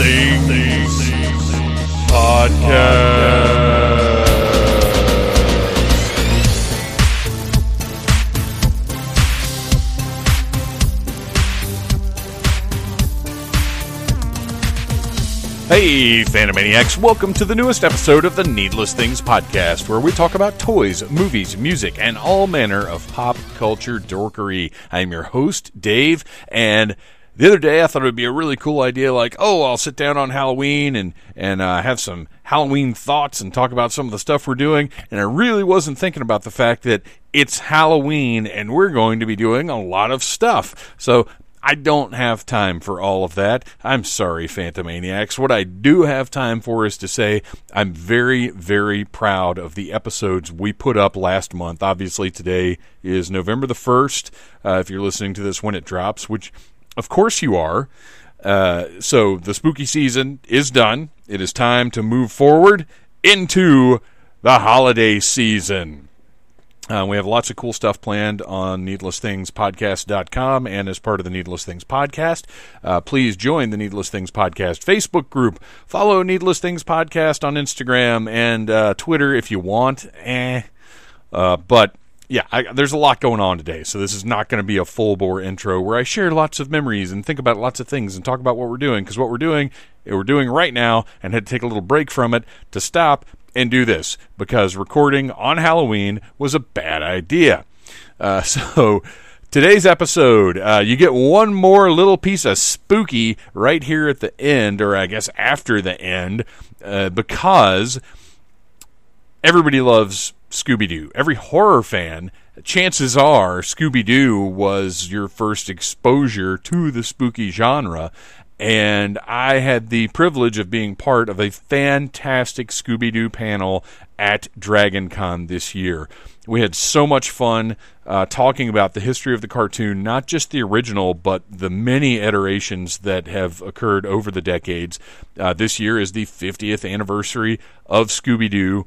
Needless Things Podcast. Hey, Phantomaniacs, welcome to the newest episode of the Needless Things Podcast, where we talk about toys, movies, music, and all manner of pop culture dorkery. I'm your host, Dave, and the other day I thought it would be a really cool idea like, oh, I'll sit down on Halloween and, and uh, have some Halloween thoughts and talk about some of the stuff we're doing. And I really wasn't thinking about the fact that it's Halloween and we're going to be doing a lot of stuff. So I don't have time for all of that. I'm sorry, Phantomaniacs. What I do have time for is to say I'm very, very proud of the episodes we put up last month. Obviously, today is November the 1st, uh, if you're listening to this when it drops, which, of course, you are. Uh, so the spooky season is done. It is time to move forward into the holiday season. Uh, we have lots of cool stuff planned on needlessthingspodcast.com and as part of the Needless Things podcast. Uh, please join the Needless Things podcast Facebook group. Follow Needless Things podcast on Instagram and uh, Twitter if you want. Eh. Uh, but yeah, I, there's a lot going on today, so this is not going to be a full bore intro where I share lots of memories and think about lots of things and talk about what we're doing because what we're doing, we're doing right now, and had to take a little break from it to stop and do this because recording on Halloween was a bad idea. Uh, so. Today's episode, uh, you get one more little piece of spooky right here at the end, or I guess after the end, uh, because everybody loves Scooby Doo. Every horror fan, chances are Scooby Doo was your first exposure to the spooky genre. And I had the privilege of being part of a fantastic Scooby Doo panel at Dragon Con this year. We had so much fun uh, talking about the history of the cartoon, not just the original, but the many iterations that have occurred over the decades. Uh, this year is the 50th anniversary of Scooby Doo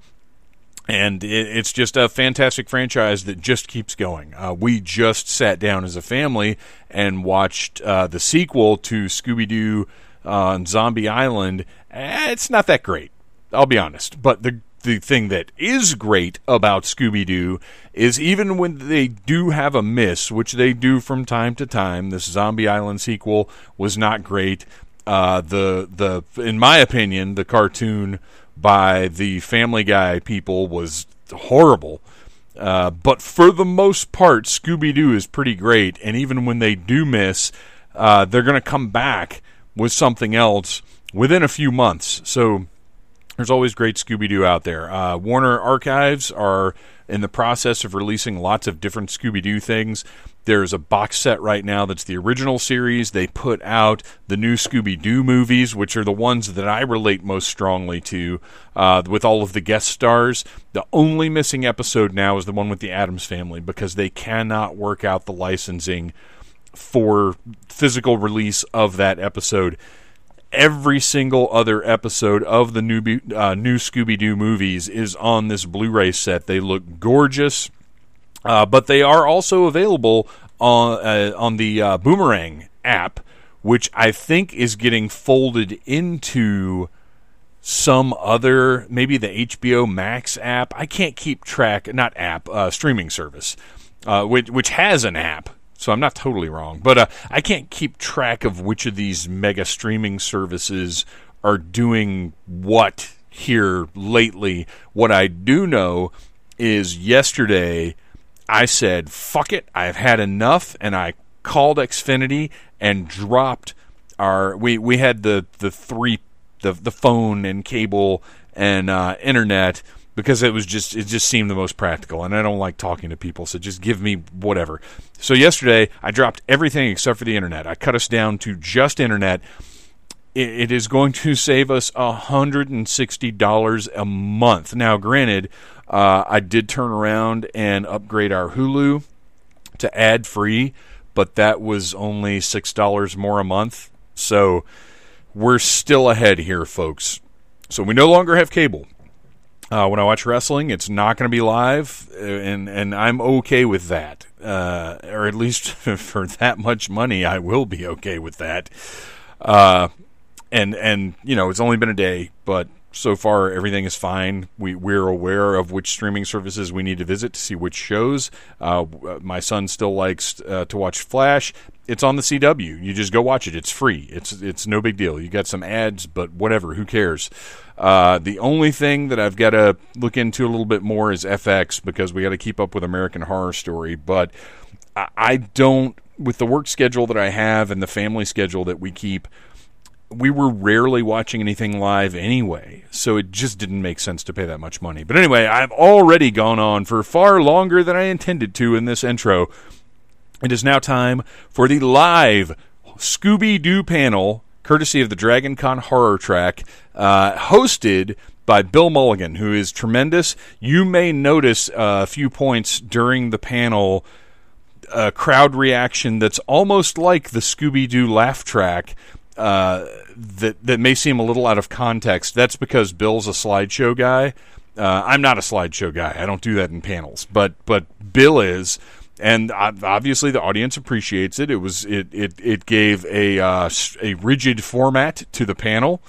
and it's just a fantastic franchise that just keeps going. Uh, we just sat down as a family and watched uh, the sequel to Scooby Doo on Zombie Island. Eh, it's not that great, I'll be honest. But the the thing that is great about Scooby Doo is even when they do have a miss, which they do from time to time. This Zombie Island sequel was not great. Uh, the the in my opinion, the cartoon by the Family Guy people was horrible. Uh, but for the most part, Scooby Doo is pretty great. And even when they do miss, uh, they're going to come back with something else within a few months. So there's always great Scooby Doo out there. Uh, Warner Archives are in the process of releasing lots of different Scooby Doo things. There's a box set right now that's the original series. They put out the new Scooby Doo movies, which are the ones that I relate most strongly to, uh, with all of the guest stars. The only missing episode now is the one with the Addams family because they cannot work out the licensing for physical release of that episode every single other episode of the new uh, new Scooby Doo movies is on this Blu-ray set. They look gorgeous, uh, but they are also available on uh, on the uh, Boomerang app, which I think is getting folded into some other maybe the HBO Max app. I can't keep track. Not app, uh, streaming service, uh, which which has an app so I'm not totally wrong. But uh, I can't keep track of which of these mega streaming services are doing what here lately. What I do know is yesterday I said, fuck it, I've had enough, and I called Xfinity and dropped our. We, we had the, the three, the, the phone and cable and uh, internet because it was just it just seemed the most practical and I don't like talking to people so just give me whatever. So yesterday I dropped everything except for the internet. I cut us down to just internet. it, is going to save us $160 a month. Now granted, uh, I did turn around and upgrade our Hulu to ad free, but that was only $6 more a month. So we're still ahead here folks. So we no longer have cable uh, when I watch wrestling, it's not going to be live, uh, and and I'm okay with that. Uh, or at least for that much money, I will be okay with that. Uh, and and you know it's only been a day, but so far everything is fine. We we're aware of which streaming services we need to visit to see which shows. Uh, my son still likes uh, to watch Flash. It's on the CW. You just go watch it. It's free. It's it's no big deal. You got some ads, but whatever. Who cares? Uh, the only thing that I've got to look into a little bit more is FX because we got to keep up with American Horror Story. But I, I don't, with the work schedule that I have and the family schedule that we keep we were rarely watching anything live anyway, so it just didn't make sense to pay that much money. But anyway, I've already gone on for far longer than I intended to in this intro. It is now time for the live Scooby Doo panel, courtesy of the Dragon Con Horror Track, uh, hosted by Bill Mulligan, who is tremendous. You may notice uh, a few points during the panel. A crowd reaction that's almost like the Scooby Doo laugh track, uh, that that may seem a little out of context. That's because Bill's a slideshow guy. Uh, I'm not a slideshow guy. I don't do that in panels, but but Bill is, and obviously the audience appreciates it. It was it it it gave a uh, a rigid format to the panel,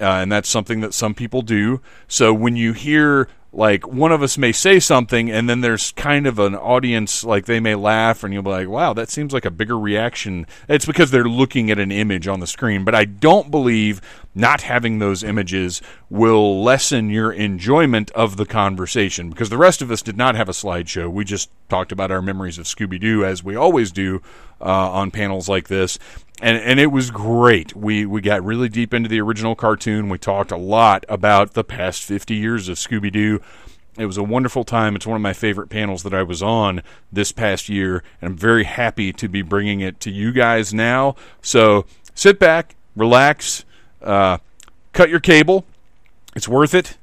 uh, and that's something that some people do. So when you hear like one of us may say something and then there's kind of an audience like they may laugh and you'll be like wow that seems like a bigger reaction. It's because they're looking at an image on the screen but i don't believe not having those images will lessen your enjoyment of the conversation because the rest of us did not have a slideshow. We just talked about our memories of scooby-doo as we always do uh, on panels like this and and it was great. We we got really deep into the original cartoon. We talked a lot about the past 50 years of Scooby Doo. It was a wonderful time. It's one of my favorite panels that I was on this past year, and I'm very happy to be bringing it to you guys now. So sit back, relax, uh, cut your cable. It's worth it,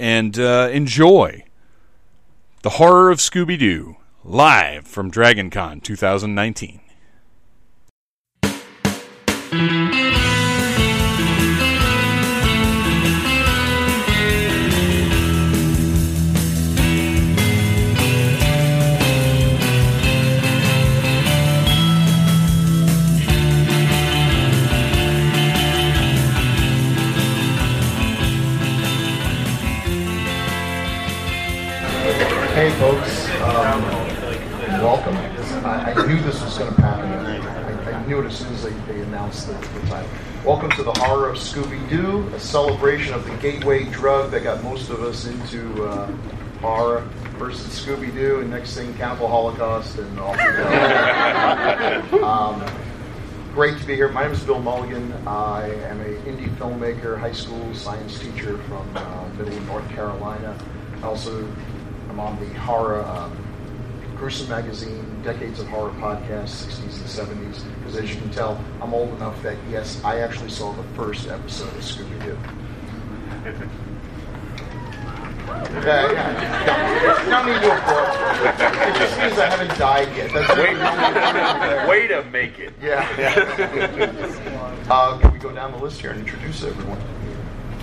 and uh, enjoy the horror of Scooby Doo live from DragonCon 2019. Hey folks, um, welcome. I, I, knew this was going to happen. I, I, knew it as soon as they, they announced the, the, time. Welcome to the horror of Scooby Doo, a celebration of the gateway drug that got most of us into uh, horror versus Scooby Doo, and next thing, Cannibal Holocaust, and all. um, great to be here. My name is Bill Mulligan. I am an indie filmmaker, high school science teacher from uh, Middle North Carolina. I also am on the horror um, Gruesome Magazine, Decades of Horror podcast, 60s and 70s. Because as you can tell, I'm old enough that, yes, I actually saw the first episode of Scooby Doo. Yeah, yeah. Don't need to applaud. It just means I haven't died yet. That's way, way to make it. Yeah. yeah. Uh, can we go down the list here and introduce everyone?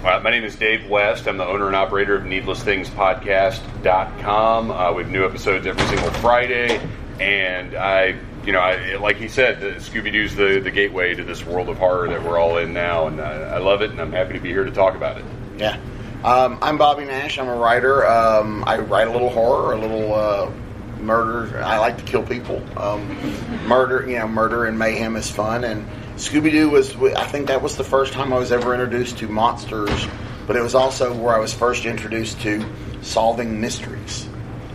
Uh, my name is Dave West. I'm the owner and operator of NeedlessThingsPodcast.com. Uh, we have new episodes every single Friday, and I, you know, I, like he said, Scooby Doo's the the gateway to this world of horror that we're all in now, and I, I love it, and I'm happy to be here to talk about it. Yeah, um, I'm Bobby Nash. I'm a writer. Um, I write a little horror, a little. Uh, murder. I like to kill people. Um, murder, you know, murder and mayhem is fun, and Scooby Doo was, I think that was the first time I was ever introduced to monsters, but it was also where I was first introduced to solving mysteries,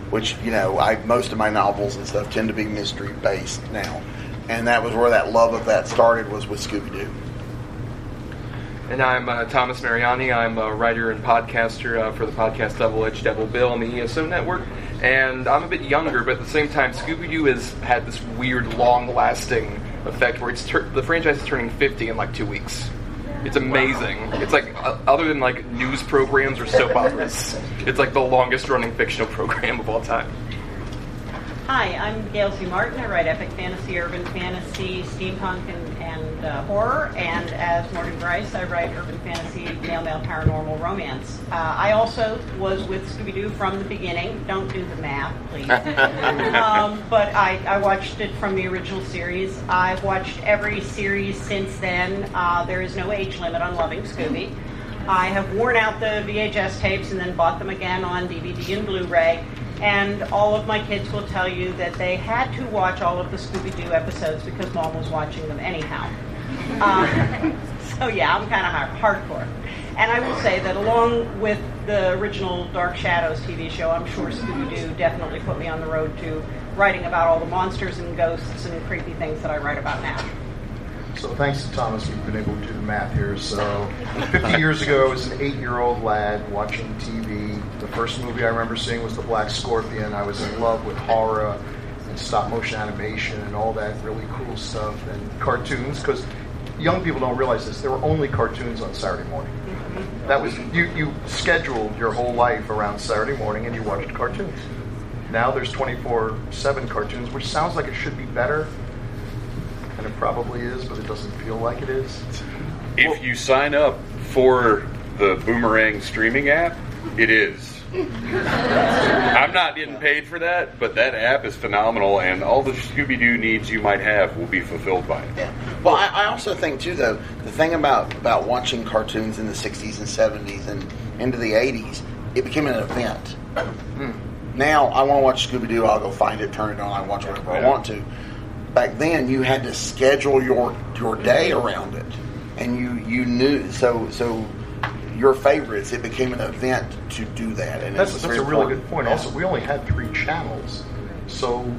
which, you know, I, most of my novels and stuff tend to be mystery based now. And that was where that love of that started was with Scooby Doo. And I'm uh, Thomas Mariani. I'm a writer and podcaster uh, for the podcast Double Edge Devil Bill on the ESO network. And I'm a bit younger, but at the same time, Scooby Doo has had this weird, long lasting effect where it's the franchise is turning 50 in like two weeks. It's amazing. It's like uh, other than like news programs or soap operas, it's like the longest running fictional program of all time. Hi, I'm Gail Z. Martin. I write epic fantasy, urban fantasy, steampunk, and, and uh, horror. And as Morgan Brice, I write urban fantasy, male male paranormal romance. Uh, I also was with Scooby Doo from the beginning. Don't do the math, please. um, but I, I watched it from the original series. I've watched every series since then. Uh, there is no age limit on loving Scooby. I have worn out the VHS tapes and then bought them again on DVD and Blu ray. And all of my kids will tell you that they had to watch all of the Scooby Doo episodes because mom was watching them anyhow. Uh, so, yeah, I'm kind of hard, hardcore. And I will say that along with the original Dark Shadows TV show, I'm sure Scooby Doo definitely put me on the road to writing about all the monsters and ghosts and creepy things that I write about now. So thanks to Thomas, we've been able to do the math here. So 50 years ago, I was an eight-year-old lad watching TV. The first movie I remember seeing was The Black Scorpion. I was in love with horror and stop-motion animation and all that really cool stuff and cartoons because young people don't realize this. There were only cartoons on Saturday morning. Mm-hmm. That was you. You scheduled your whole life around Saturday morning and you watched cartoons. Now there's 24/7 cartoons, which sounds like it should be better and it probably is, but it doesn't feel like it is. If you sign up for the Boomerang streaming app, it is. I'm not getting paid for that, but that app is phenomenal, and all the Scooby Doo needs you might have will be fulfilled by it. Yeah. Well, I, I also think too, though, the thing about about watching cartoons in the '60s and '70s and into the '80s, it became an event. Hmm. Now, I want to watch Scooby Doo. I'll go find it, turn it on. I watch whatever I want to. Back then, you had to schedule your your day around it, and you you knew so so. Your favorites, it became an event to do that, and it That's, was that's a really important. good point. Yeah. Also, we only had three channels, so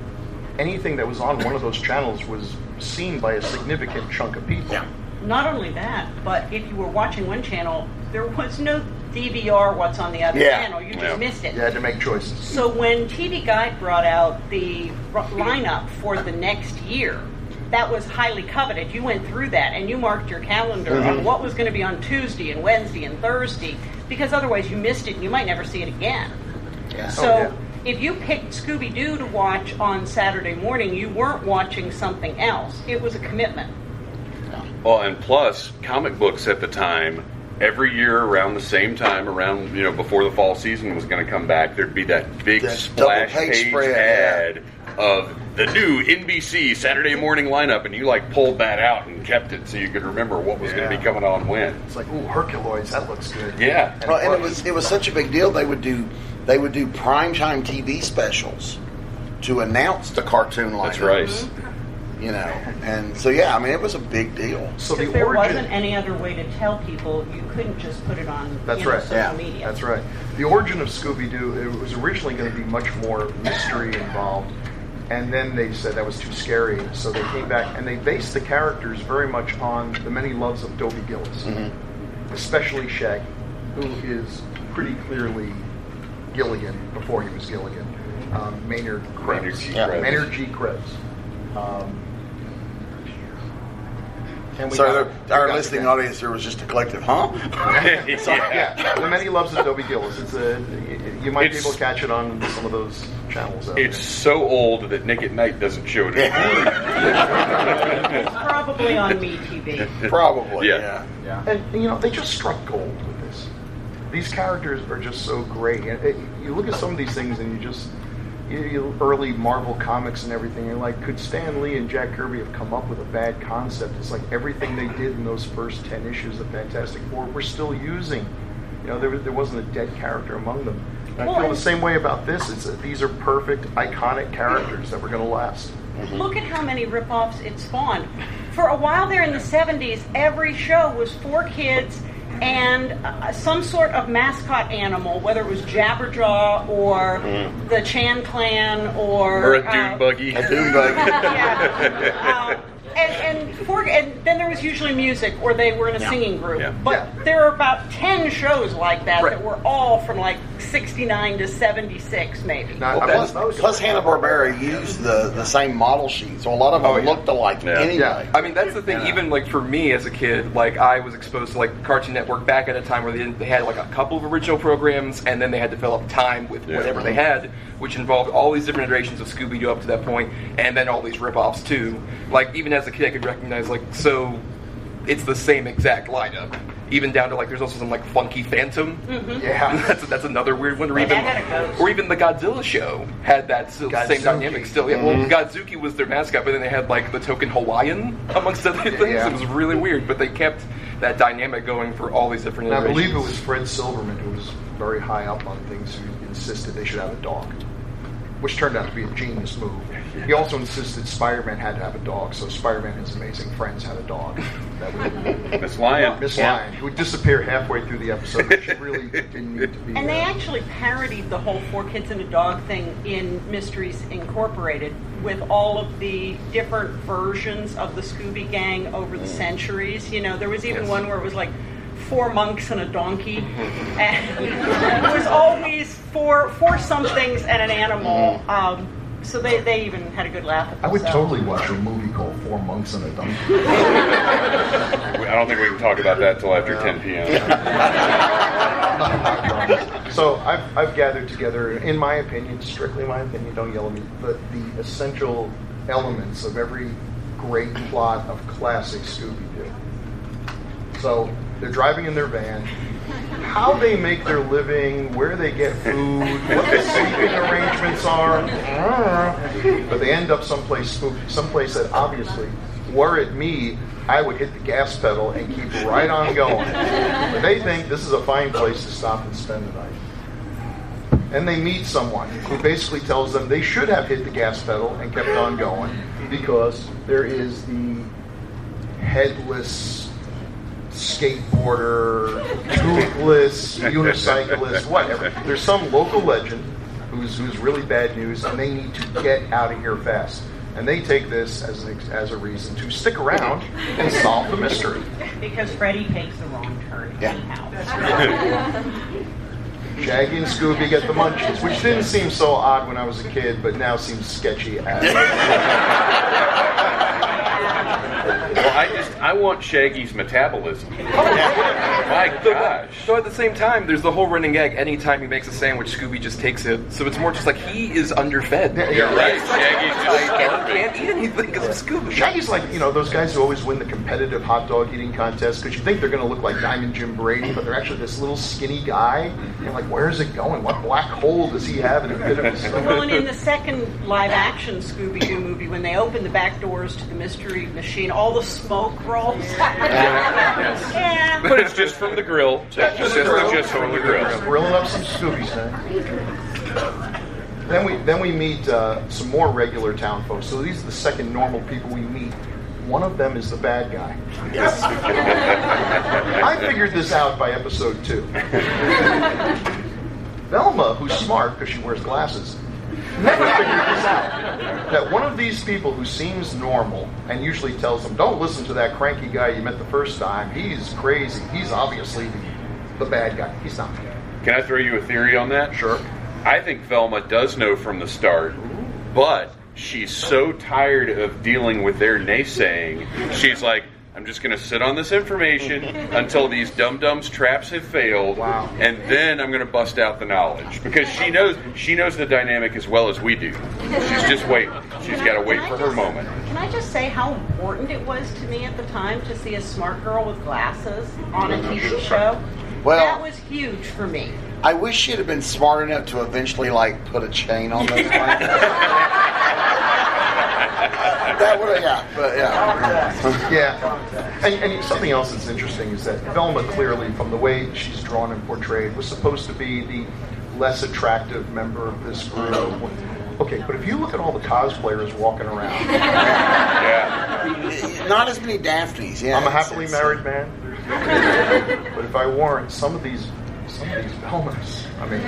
anything that was on one of those channels was seen by a significant chunk of people. Yeah. Not only that, but if you were watching one channel, there was no DVR what's on the other Yeah. channel. You just Yeah. missed it. You had to make choices. So when TV Guide brought out the lineup for the next year, that was highly coveted. You went through that and you marked your calendar Mm-hmm. on what was going to be on Tuesday and Wednesday and Thursday because otherwise you missed it and you might never see it again. Yeah. So Oh, yeah. if you picked Scooby Doo to watch on Saturday morning, you weren't watching something else. It was a commitment. Well, and plus, comic books at the time, every year around the same time, around you know before the fall season was going to come back, there'd be that big That splash page page spread, ad of the new NBC Saturday morning lineup, and you like pulled that out and kept it so you could remember what was going to be coming on when. It's like, ooh, Herculoids, that looks good. Yeah. Well, and it was it was such a big deal. They would do they would do primetime TV specials to announce the cartoon lineup. That's right. Mm-hmm. You know, and so yeah, I mean, it was a big deal. So the there origin. wasn't any other way to tell people. You couldn't just put it on That's you know, right. social Yeah, media. That's right. The origin of Scooby Doo, it was originally going to be much more mystery involved. And then they said that was too scary, so they came back and they based the characters very much on the many loves of Dobie Gillis, especially Shaggy, who is pretty clearly Gilligan before he was Gilligan. Um, Maynard Krebs. Maynard G. Yeah. Krebs. Maynard G. Krebs. Um, and we So got- the, we our got the listening band. audience, there was just a collective, huh? So, yeah, the many loves of Dobie Gillis. It's a you might be able to catch it on some of those channels. Out It's so old that Nick at Night doesn't show it anymore. It's probably on MeTV. Probably, Yeah. yeah. there. and you know they just struck gold with this. These characters are just so great. And it, you look at some of these things, and you just you, you early Marvel comics and everything. You're like, could Stan Lee and Jack Kirby have come up with a bad concept? It's like everything they did in those first ten issues of Fantastic Four, we're still using. You know, there, there wasn't a dead character among them. And I Well, feel the same way about this. It's that these are perfect, iconic characters that were going to last. Look at how many rip-offs it spawned. For a while there in the 70s, every show was for kids and uh, some sort of mascot animal, whether it was Jabberjaw or the Chan Clan or... or a uh, buggy. A dune buggy. yeah. And, and for and then there was usually music, or they were in a Yeah. singing group. Yeah. But Yeah. there are about ten shows like that Right. that were all from like '69 to +76, maybe. Not- Well, plus, was- plus Hanna Barbera used the, the same model sheet, so a lot of them Oh, yeah. looked alike Yeah. anyway. Yeah. I mean, that's the thing. Yeah. Even like for me as a kid, like I was exposed to like Cartoon Network back at a time where they, didn't, they had like a couple of original programs, and then they had to fill up time with Yeah. whatever they had, which involved all these different iterations of Scooby Doo up to that point, and then all these rip-offs too. Like even as a kid, I could recognize like so, it's the same exact lineup. Even down to like, there's also some like Funky Phantom. Mm-hmm. Yeah. that's that's another weird one. Or even, that had a ghost. or even the Godzilla show had that s- same dynamic still. Yeah, well, mm-hmm. Godzooky was their mascot, but then they had like the token Hawaiian amongst other things. Yeah. It was really weird, but they kept that dynamic going for all these different. And I believe it was Fred Silverman who was very high up on things who insisted they should have a dog, which turned out to be a genius move. He also insisted Spider-Man had to have a dog, so Spider-Man and his amazing friends had a dog. That would Miss Lion. Miss Lion, who would disappear halfway through the episode. She really didn't need to be. And they actually parodied the whole Four Kids and a Dog thing in Mysteries Incorporated with all of the different versions of the Scooby Gang over the centuries. You know, there was even Yes. one where it was like four monks and a donkey, and it was always four four somethings and an animal. Um, so they, they even had a good laugh at I would themselves. totally watch a movie called Four Monks and a Donkey. I don't think we can talk about that till after 10 p.m. So I've, I've gathered together, in my opinion, strictly my opinion, don't yell at me, but the essential elements of every great plot of classic Scooby-Doo. So they're driving in their van. How they make their living, where they get food, what the sleeping arrangements are, mm. but they end up someplace spooky, someplace that obviously, were it me, I would hit the gas pedal and keep right on going. But they think this is a fine place to stop and spend the night. And they meet someone who basically tells them they should have hit the gas pedal and kept on going because there is the headless skateboarder, toothless unicyclist, whatever. There's some local legend who's who's really bad news, and they need to get out of here fast. And they take this as an, as a reason to stick around and solve the mystery. Because Freddie takes the wrong turn Yeah. anyhow. Shaggy and Scooby get the munchies, which didn't seem so odd when I was a kid, but now seems sketchy as. Well, I just I want Shaggy's metabolism. Oh, My gosh. So at the same time, there's the whole running gag. Anytime he makes a sandwich, Scooby just takes it. So it's more just like he is underfed. Yeah, You're right. Shaggy's just He starving. can't eat anything because of Scooby. Shaggy's like, you know, those guys who always win the competitive hot dog eating contest because you think they're going to look like Diamond Jim Brady, but they're actually this little skinny guy. And you're like, where is it going? What black hole does he have in the pit of his stomach? Well, and in the second live action Scooby Doo movie, when they open the back doors to the mystery machine, all the smoke rolls. yeah. But it's just from the grill. Just, just, just from the grill. Grilling up some Scooby snacks. Then we then we meet uh, some more regular town folks. So these are the second normal people we meet. One of them is the bad guy. I figured this out by episode two. Velma, who's smart because she wears glasses, never figured this out. That one of these people who seems normal and usually tells them, "Don't listen to that cranky guy you met the first time. He's crazy. He's obviously the, the bad guy. He's not." Can I throw you a theory on that? Sure. I think Velma does know from the start, but she's so tired of dealing with their naysaying. She's like, I'm just going to sit on this information until these dum dums traps have failed, Wow. and then I'm going to bust out the knowledge because she knows she knows the dynamic as well as we do. She's just waiting. She's got to wait for her moment. Can I just say how important it was to me at the time to see a smart girl with glasses on a TV show? Well- that was huge for me. I wish she'd have been smart enough to eventually like put a chain on those blankets. that would have, yeah, but yeah. Yeah, and, and something else that's interesting is that Velma clearly, from the way she's drawn and portrayed, was supposed to be the less attractive member of this group. Okay, but if you look at all the cosplayers walking around, Yeah. Not as many Daphnes. Yeah, I'm a happily married man. But if I weren't, some of these, some of these Velmas, I mean,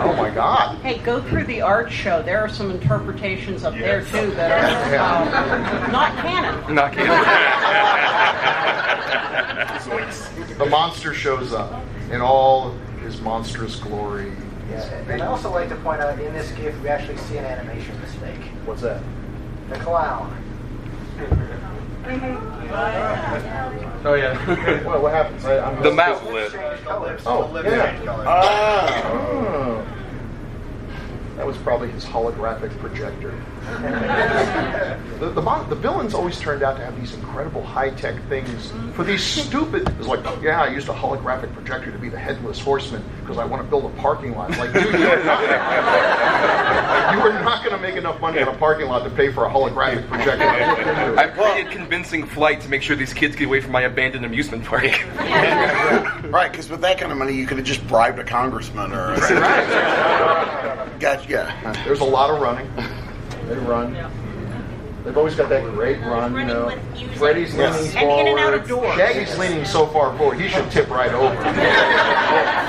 oh my God. Hey, go through the art show. There are some interpretations up there too that are uh, not canon. Not kidding. the monster shows up in all his monstrous glory. Yeah, and I also like to point out in this gift we actually see an animation mistake. What's that? The clown. Oh yeah. What, what happens? I, I'm the mouth lip. Colors. Oh, The lip yeah. change. Ah. Oh. That was probably his holographic projector. The, the, mon- the villains always turned out to have these incredible high tech things for these stupid. It's like, yeah, I used a holographic projector to be the headless horseman because I want to build a parking lot. Like, dude, you are not, you are not going to make enough money on a parking lot to pay for a holographic projector. I created convincing flight to make sure these kids get away from my abandoned amusement park. Right, because with that kind of money, you could have just bribed a congressman or a Gotcha. Yeah. There's a lot of running. They run. They've always got that great run, you know. Freddy's leaning And forward. in and out of doors. Shaggy's leaning so far forward, he should tip right over.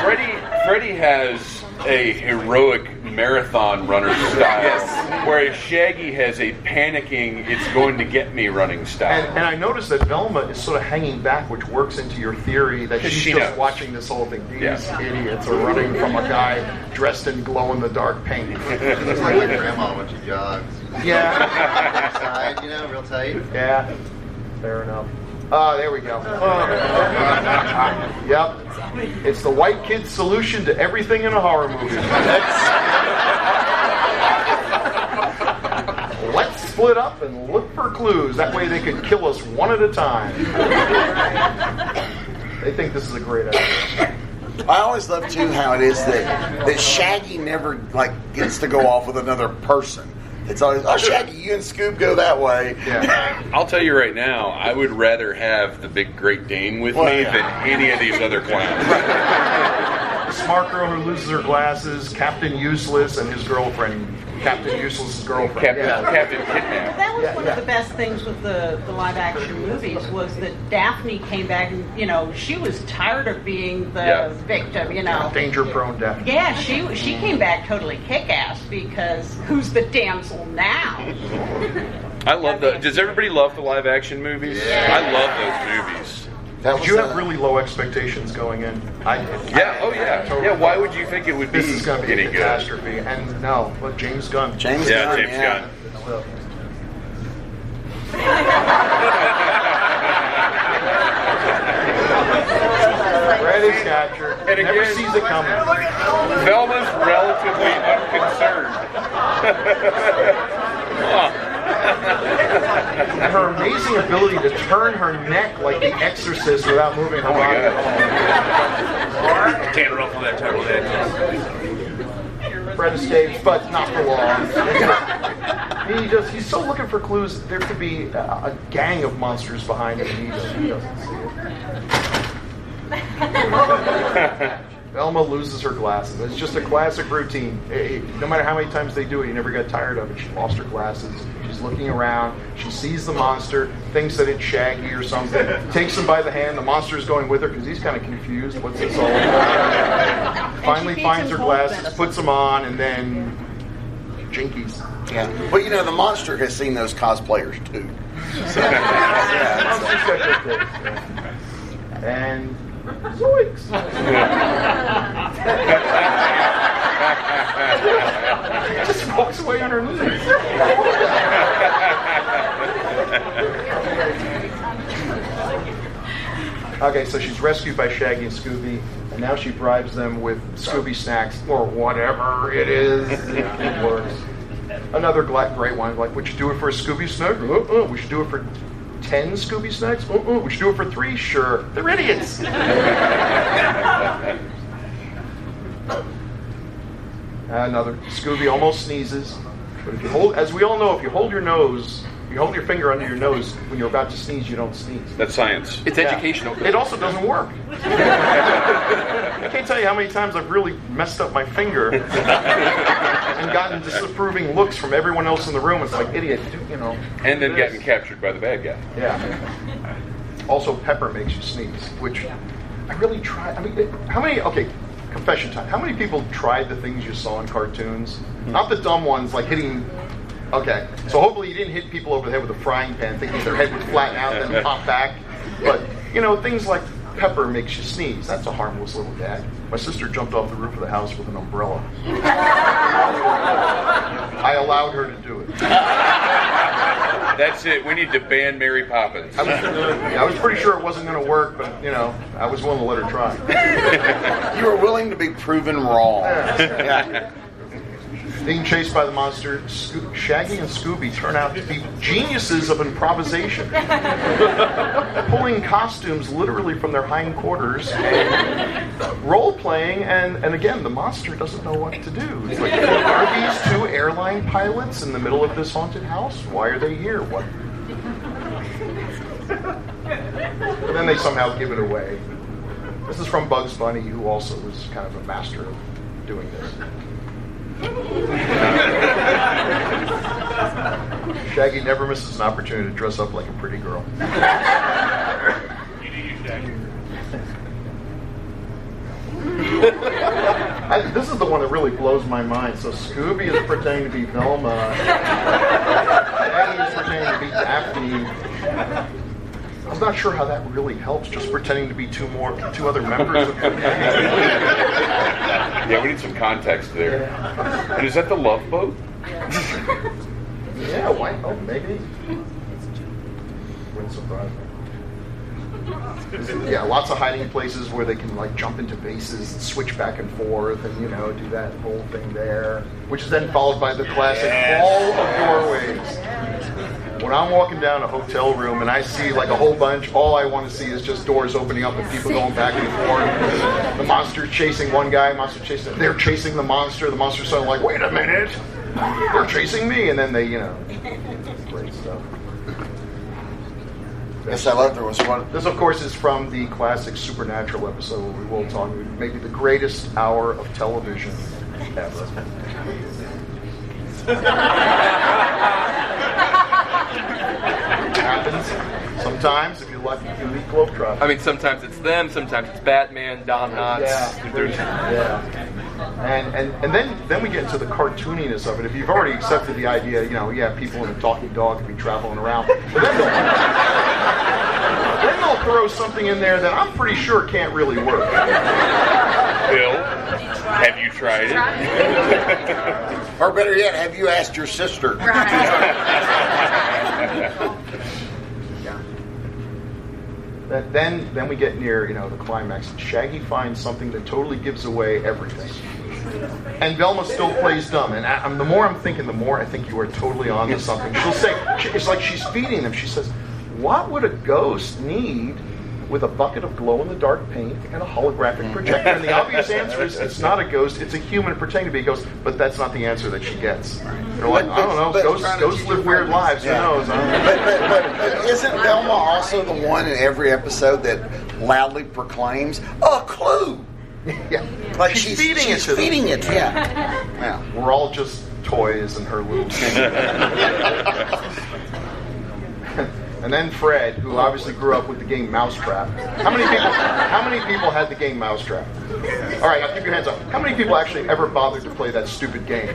Freddie Freddie has a heroic marathon runner style, Yes. whereas Shaggy has a panicking, it's going to get me running style. And, and I noticed that Velma is sort of hanging back, which works into your theory that she's She just knows. watching this whole thing. These Yeah. idiots are running from a guy dressed in glow in the dark paint. Looks like my grandma when she jogs. Yeah, Side, you know, real tight. yeah, fair enough. Ah, there we go. yep. It's the white kid's solution to everything in a horror movie. Let's split up and look for clues. That way they could kill us one at a time. They think this is a great idea. I always love too how it is that that Shaggy never like gets to go off with another person. It's always oh Shaggy, you and Scoob go that way. Yeah. I'll tell you right now, I would rather have the big Great Dane with Well, me yeah. than any of these other clowns. Smart girl who loses her glasses, Captain Useless, and his girlfriend, Captain Useless's girlfriend. Captain, Yeah. Captain Well, that was Yeah, one yeah. of the best things with the, the live action movies was that Daphne came back and you know she was tired of being the Yeah. victim. You know. Danger prone death. Yeah, she she came back totally kick ass because who's the damsel now? I love the. Does everybody love the live action movies? I love those movies. That Did you uh, have really low expectations going in? I Yeah. Oh yeah. Yeah. Why would you think it would be This is going to be any a good? catastrophe. And no, look, James Gunn. James Gunn. Yeah, Gunn, James yeah. Gunn. Freddy's captured. And Never sees it coming. Velma's relatively unconcerned. And her amazing ability to turn her neck like the exorcist without moving her Oh my body. God. Can't ruffle that turtle head. Fred escapes, but not for long. he just, he's still looking for clues. There could be a, a gang of monsters behind him. and He, just, he doesn't see it. Velma loses her glasses. It's just a classic routine. Eh, eh, No matter how many times they do it, you never get tired of it. She lost her glasses. She's looking around. She sees the monster, thinks that it's Shaggy or something, takes him by the hand. The monster's going with her because he's kind of confused. What's this all about? Finally finds her glasses, puts them on, and then jinkies. Yeah. But you know, the monster has seen those cosplayers too. Monster's got good yeah. And zoinks! Just walks away on her knees. Okay, so she's rescued by Shaggy and Scooby, and now she bribes them with Scooby snacks or whatever it is. It works. Another great one, like, would you do it for a Scooby snack? Uh-uh. We should do it for 10 Scooby snacks? Uh-uh. We should do it for three? Sure. They're idiots. Another. Scooby almost sneezes. But if you hold, as we all know, if you hold your nose, you hold your finger under your nose when you're about to sneeze, you don't sneeze. That's science. It's Yeah. educational. It also doesn't work. I can't tell you how many times I've really messed up my finger and gotten disapproving looks from everyone else in the room. It's like, idiot, do- you know. And then this." getting captured by the bad guy. Yeah. Also, pepper makes you sneeze, which I really try. I mean, it- how many? Okay, confession time. How many people tried the things you saw in cartoons? Hmm. Not the dumb ones, like hitting. Okay, so hopefully you didn't hit people over the head with a frying pan, thinking their head would flatten out and then pop back. But you know, things like pepper makes you sneeze. That's a harmless little gag. My sister jumped off the roof of the house with an umbrella. I allowed her to do it. That's it. We need to ban Mary Poppins. I was, I was pretty sure it wasn't going to work, but you know, I was willing to let her try. You were willing to be proven wrong. Yeah. Being chased by the monster, Sco- Shaggy and Scooby turn out to be geniuses of improvisation, pulling costumes literally from their hindquarters, role playing, and, and again, the monster doesn't know what to do. It's like, are these two airline pilots in the middle of this haunted house? Why are they here? What? And then they somehow give it away. This is from Bugs Bunny, who also was kind of a master of doing this. Shaggy never misses an opportunity to dress up like a pretty girl. I, this is the one that really blows my mind. So Scooby is pretending to be Velma. Shaggy is pretending to be Daphne. I'm not sure how that really helps. Just pretending to be two more, two other members of. Yeah, we need some context there. And is that the Love Boat? Yeah, why? Oh, maybe. Wouldn't surprise me. Yeah, lots of hiding places where they can like jump into bases and switch back and forth, and you know do that whole thing there, which is then followed by the classic all of doorways. When I'm walking down a hotel room and I see like a whole bunch, all I want to see is just doors opening up and people going back and forth. The monster chasing one guy, monster chasing. They're chasing the monster. The monster's suddenly like, wait a minute, they're chasing me, and then they, you know, great stuff. Yes, I love there was one. This, of course, is from the classic Supernatural episode where we will talk maybe the greatest hour of television ever. happens sometimes if you like you elite globetrotter. I mean, sometimes it's them, sometimes it's Batman, Don Knotts. Yeah. There's- Yeah. And, and and then then we get into the cartooniness of it. If you've already accepted the idea, you know, yeah, people in a talking dog could be traveling around. But then they'll, then they'll throw something in there that I'm pretty sure can't really work. Bill, have you tried it? Or better yet, have you asked your sister? Then- Then then we get near, you know, the climax. Shaggy finds something that totally gives away everything. And Velma still plays dumb. And I, the more I'm thinking, the more I think you are totally on to something. She'll say, it's like she's feeding them. She says, What would a ghost need with a bucket of glow in the dark paint and a holographic mm. projector? And the obvious answer is it's not a ghost, it's a human pretending to be a ghost. But that's not the answer that she gets. They're like, I don't know, But- but ghosts, trying ghosts live weird lives. Yeah. Who knows? I. But, but, but, but isn't Velma also the one in every episode that loudly proclaims a clue? Yeah. Like she's, feeding she's it to them. it, yeah. yeah. We're all just toys in her little And then Fred, who obviously grew up with the game Mousetrap. How many people? How many people had the game Mousetrap? All right, now keep your hands up. How many people actually ever bothered to play that stupid game?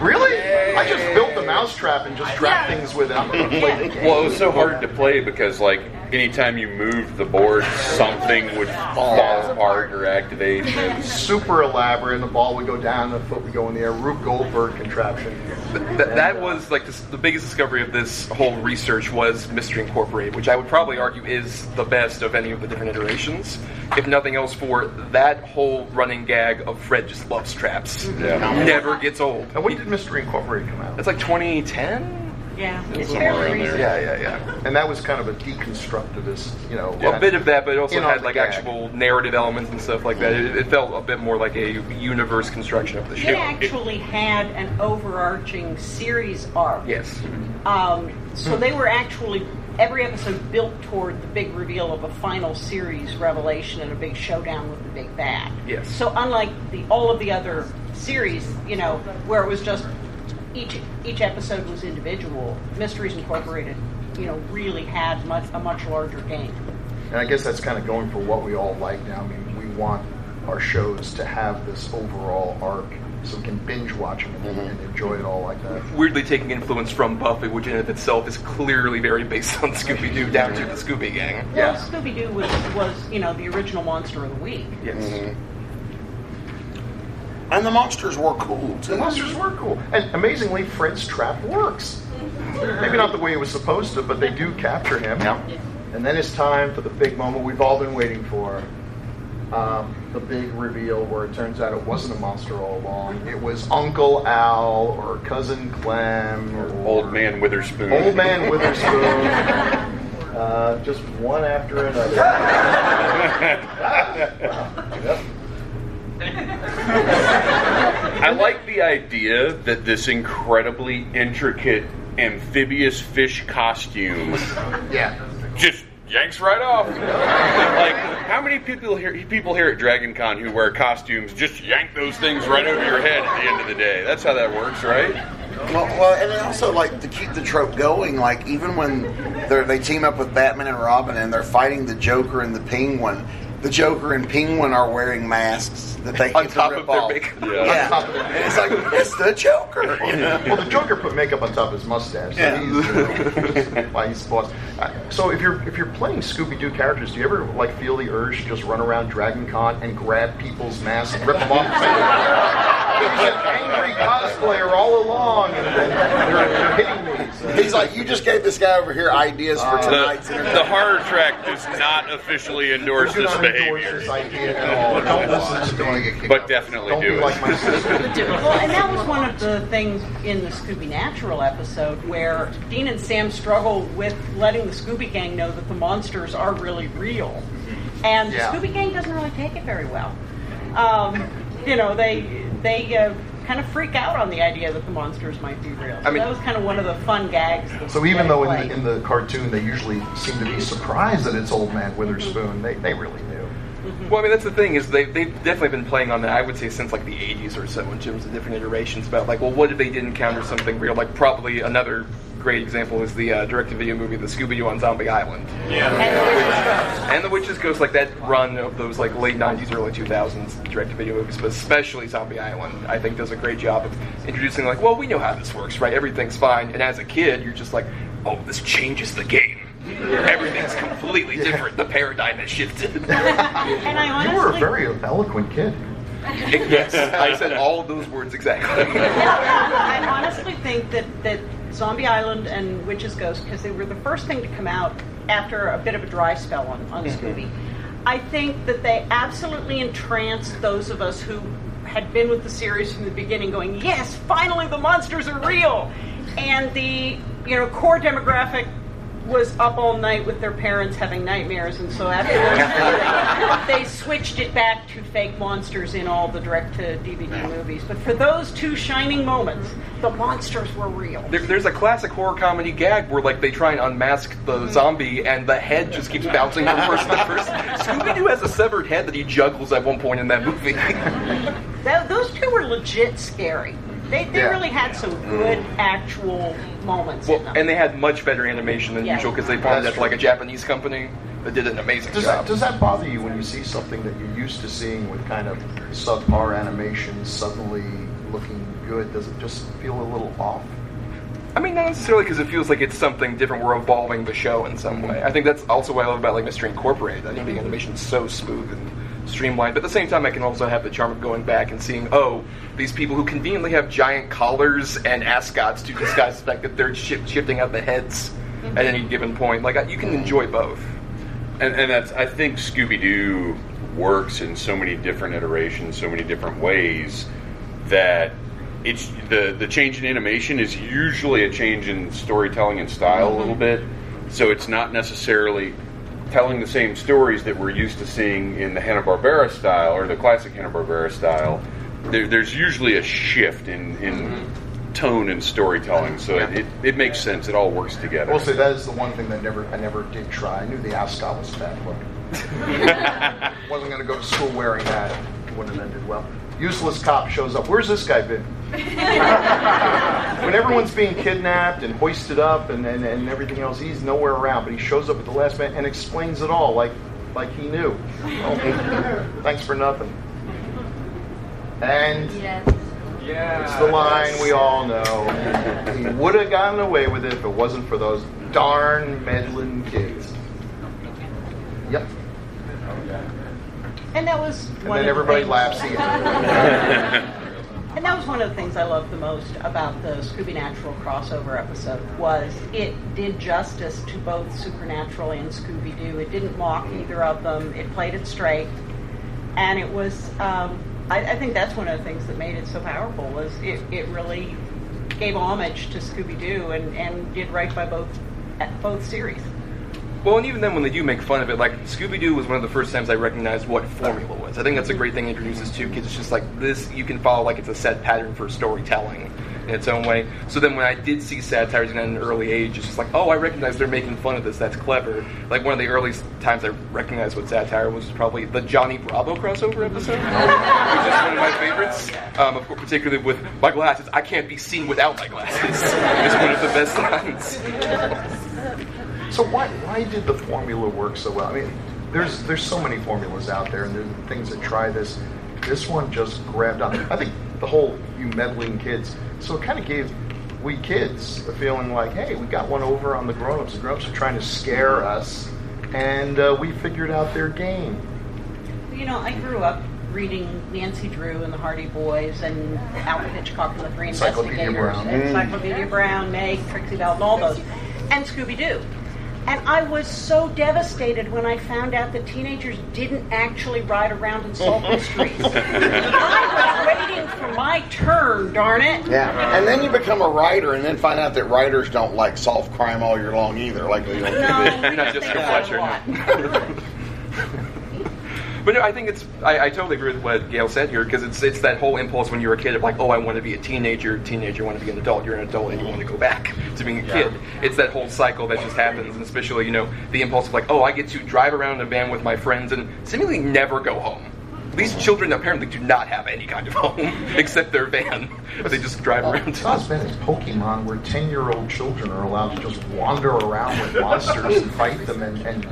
Really? I just built the Mousetrap and just trapped things with it. I'm gonna play the game. Well, it was so hard to play because, like, anytime you moved the board, something would fall apart or activate. Super elaborate, and the ball would go down, the foot would go in the air. Rube Goldberg contraption. Th- that was like the, the biggest discovery of this whole research was Mystery Incorporated, which I would probably argue is the best of any of the different iterations. If nothing else, for that whole running gag of Fred just loves traps, Yeah. never gets old. And when did Mystery Incorporated come out? That's like 2010. Yeah, it's Somewhere fairly recent. Yeah, yeah, yeah. And that was kind of a deconstructivist, you know. A bit of that, but it also In on had like gag. actual narrative elements and stuff like that. It, it felt a bit more like a universe construction of the show. It actually had an overarching series arc. Yes. Um, so they were actually every episode built toward the big reveal of a final series revelation and a big showdown with the big bad. Yes. So unlike the all of the other series, you know, where it was just each each episode was individual, Mysteries Incorporated, you know, really had much a much larger game. And I guess that's kind of going for what we all like now. I mean, we want our shows to have this overall arc so we can binge watch them and, Mhm. and enjoy it all like that. Weirdly taking influence from Buffy, which in and of itself is clearly very based on Scooby Doo, down to the Scooby Gang. Well, Scooby Doo was, was, you know, the original monster of the week. Yes. Mhm. And the monsters were cool too. The monsters were cool, and amazingly, Fred's trap works. Maybe not the way it was supposed to, but they do capture him. Yeah. And then it's time for the big moment we've all been waiting for. Um, the big reveal where it turns out it wasn't a monster all along. It was Uncle Al or Cousin Clem or Old Man Witherspoon. Old Man Witherspoon. uh, just one after another. Yep. I like the idea that this incredibly intricate amphibious fish costume Yeah. just yanks right off. like, how many people here people here at Dragon Con who wear costumes just yank those things right over your head at the end of the day? That's how that works, right? Well, well, and then also like to keep the trope going. Like even when they they team up with Batman and Robin and they're fighting the Joker and the Penguin, the Joker and Penguin are wearing masks that they On get to top of their off. makeup. Yeah. Yeah, and it's like it's the Joker. You know? Well, the Joker put makeup on top of his mustache. So Yeah. he's, you know, why he's the boss. Uh, So if you're if you're playing Scooby Doo characters, do you ever like feel the urge to just run around Dragon Con and grab people's masks and rip them off? There's an angry cosplayer all along, and then they're, they're hitting me. So. He's like, you just gave this guy over here ideas for Uh, tonight's The, interview. the horror track does not officially endorse this not endorse behavior, this idea at all. Don't listen to Don't me. get kicked but definitely Don't do it. like. Well, and that was one of the things in the Scooby Natural episode where Dean and Sam struggle with letting the Scooby Gang know that the monsters are really real. And Yeah. the Scooby Gang doesn't really take it very well. Um, you know, they they uh, kind of freak out on the idea that the monsters might be real. So I mean- that was kind of one of the fun gags. So even though in the, in the cartoon they usually seem to be surprised that it's Old Man Witherspoon, mm-hmm. they, they really knew. Mm-hmm. Well, I mean, that's the thing is they they've definitely been playing on that. I would say since like the '80s or so, in terms of different iterations about like, well, what if they did encounter something real? Like probably another great example is the uh, direct-to-video movie, The Scooby Doo on Zombie Island, Yeah, and The Witches Ghost. Like that run of those like late '90s, early 2000s direct-to-video movies, but especially Zombie Island, I think does a great job of introducing like, well, we know how this works, right? Everything's fine, and as a kid, you're just like, oh, this changes the game. Everything's completely different. The paradigm has shifted. and I honestly, You were a very eloquent kid. yes, I said all those words exactly. I honestly think that, that Zombie Island and Witch's Ghost, because they were the first thing to come out after a bit of a dry spell on, on mm-hmm. Scooby, I think that they absolutely entranced those of us who had been with the series from the beginning, going, "Yes, finally the monsters are real," and the you know core demographic was up all night with their parents having nightmares, and so after they, they switched it back to fake monsters in all the direct-to-DVD movies. But for those two shining moments, the monsters were real. There, there's a classic horror comedy gag where like they try and unmask the mm-hmm. zombie and the head just keeps bouncing from person to person. Scooby Doo has a severed head that he juggles at one point in that mm-hmm. movie. That, those two were legit scary. They, they Yeah. really had some good actual moments in well, them. and they had much better animation than Yeah. usual because they farmed That's that to like a Japanese company that did an amazing Does job. that, does that bother you when you see something that you're used to seeing with kind of subpar animation suddenly looking good? Does it just feel a little off? I mean, not necessarily because it feels like it's something different. We're evolving the show in some way. I think that's also what I love about like Mystery Incorporated. I think the animation's so smooth and streamlined. But at the same time, I can also have the charm of going back and seeing, oh, these people who conveniently have giant collars and ascots to disguise the fact that they're shi shifting out the heads at any given point. Like you can enjoy both. and, and that's I think Scooby Doo works in so many different iterations, so many different ways that it's the the change in animation is usually a change in storytelling and style a little mm-hmm. bit. So it's not necessarily telling the same stories that we're used to seeing in the Hanna Barbera style or the classic Hanna Barbera style. There, there's usually a shift in in mm-hmm. tone and storytelling, so it, it, it makes sense. It all works I together. will say that is the one thing that never I never did try. I knew the ascot was bad look. Wasn't going to go to school wearing that. It wouldn't have ended well. Useless cop shows up. Where's this guy been? when everyone's being kidnapped and hoisted up and, and, and everything else, he's nowhere around. But he shows up at the last minute and explains it all like like he knew. Oh, thanks for nothing. And Yes. It's the line we all know. He would have gotten away with it if it wasn't for those darn meddling kids. Yep. And that was And one then of the everybody things- laughs. And that was one of the things I loved the most about the Scooby Natural crossover episode was it did justice to both Supernatural and Scooby Doo. It didn't mock either of them. It played it straight, and it was. Um, I, I think that's one of the things that made it so powerful was it, it really gave homage to Scooby Doo and, and did right by both both series. Well, and even then, when they do make fun of it, like Scooby Doo was one of the first times I recognized what formula was. I think that's a great thing introduces to kids. It's just like this, you can follow like it's a set pattern for storytelling in its own way. So then, when I did see satires at an early age, it's just like, oh, I recognize they're making fun of this. That's clever. Like one of the earliest times I recognized what satire was was probably the Johnny Bravo crossover episode, which is one of my favorites. Um, of course, particularly with my glasses. I can't be seen without my glasses. it's one of the best lines. So why why did the formula work so well? I mean, there's there's so many formulas out there, and there's things that try this. This one just grabbed on. I think the whole you meddling kids. So it kind of gave we kids a feeling like, hey, we got one over on the grown-ups. The grown-ups are trying to scare us, and uh, we figured out their game. You know, I grew up reading Nancy Drew and the Hardy Boys and Alfred Hitchcock and the Three Encyclopedia Investigators, Brown. and Encyclopedia Brown, Meg, Trixie Belden, and all those, and Scooby Doo. And I was so devastated when I found out that teenagers didn't actually ride around and solve mysteries. I was waiting for my turn, darn it. Yeah, and then you become a writer, and then find out that writers don't like solve crime all year long either. Like you know, No, we Not just Jessica think about it Fletcher, a lot. But no, I think it's. I, I totally agree with what Gail said here because it's it's that whole impulse when you're a kid of like, oh, I want to be a teenager. Teenager, want to be an adult. You're an adult and you want to go back to being a kid. It's that whole cycle that just happens, and especially you know the impulse of like, oh, I get to drive around in a van with my friends and seemingly never go home. These children apparently do not have any kind of home except their van. they just drive around. It's not as bad as Pokemon, where ten-year-old children are allowed to just wander around with monsters and fight them, and, and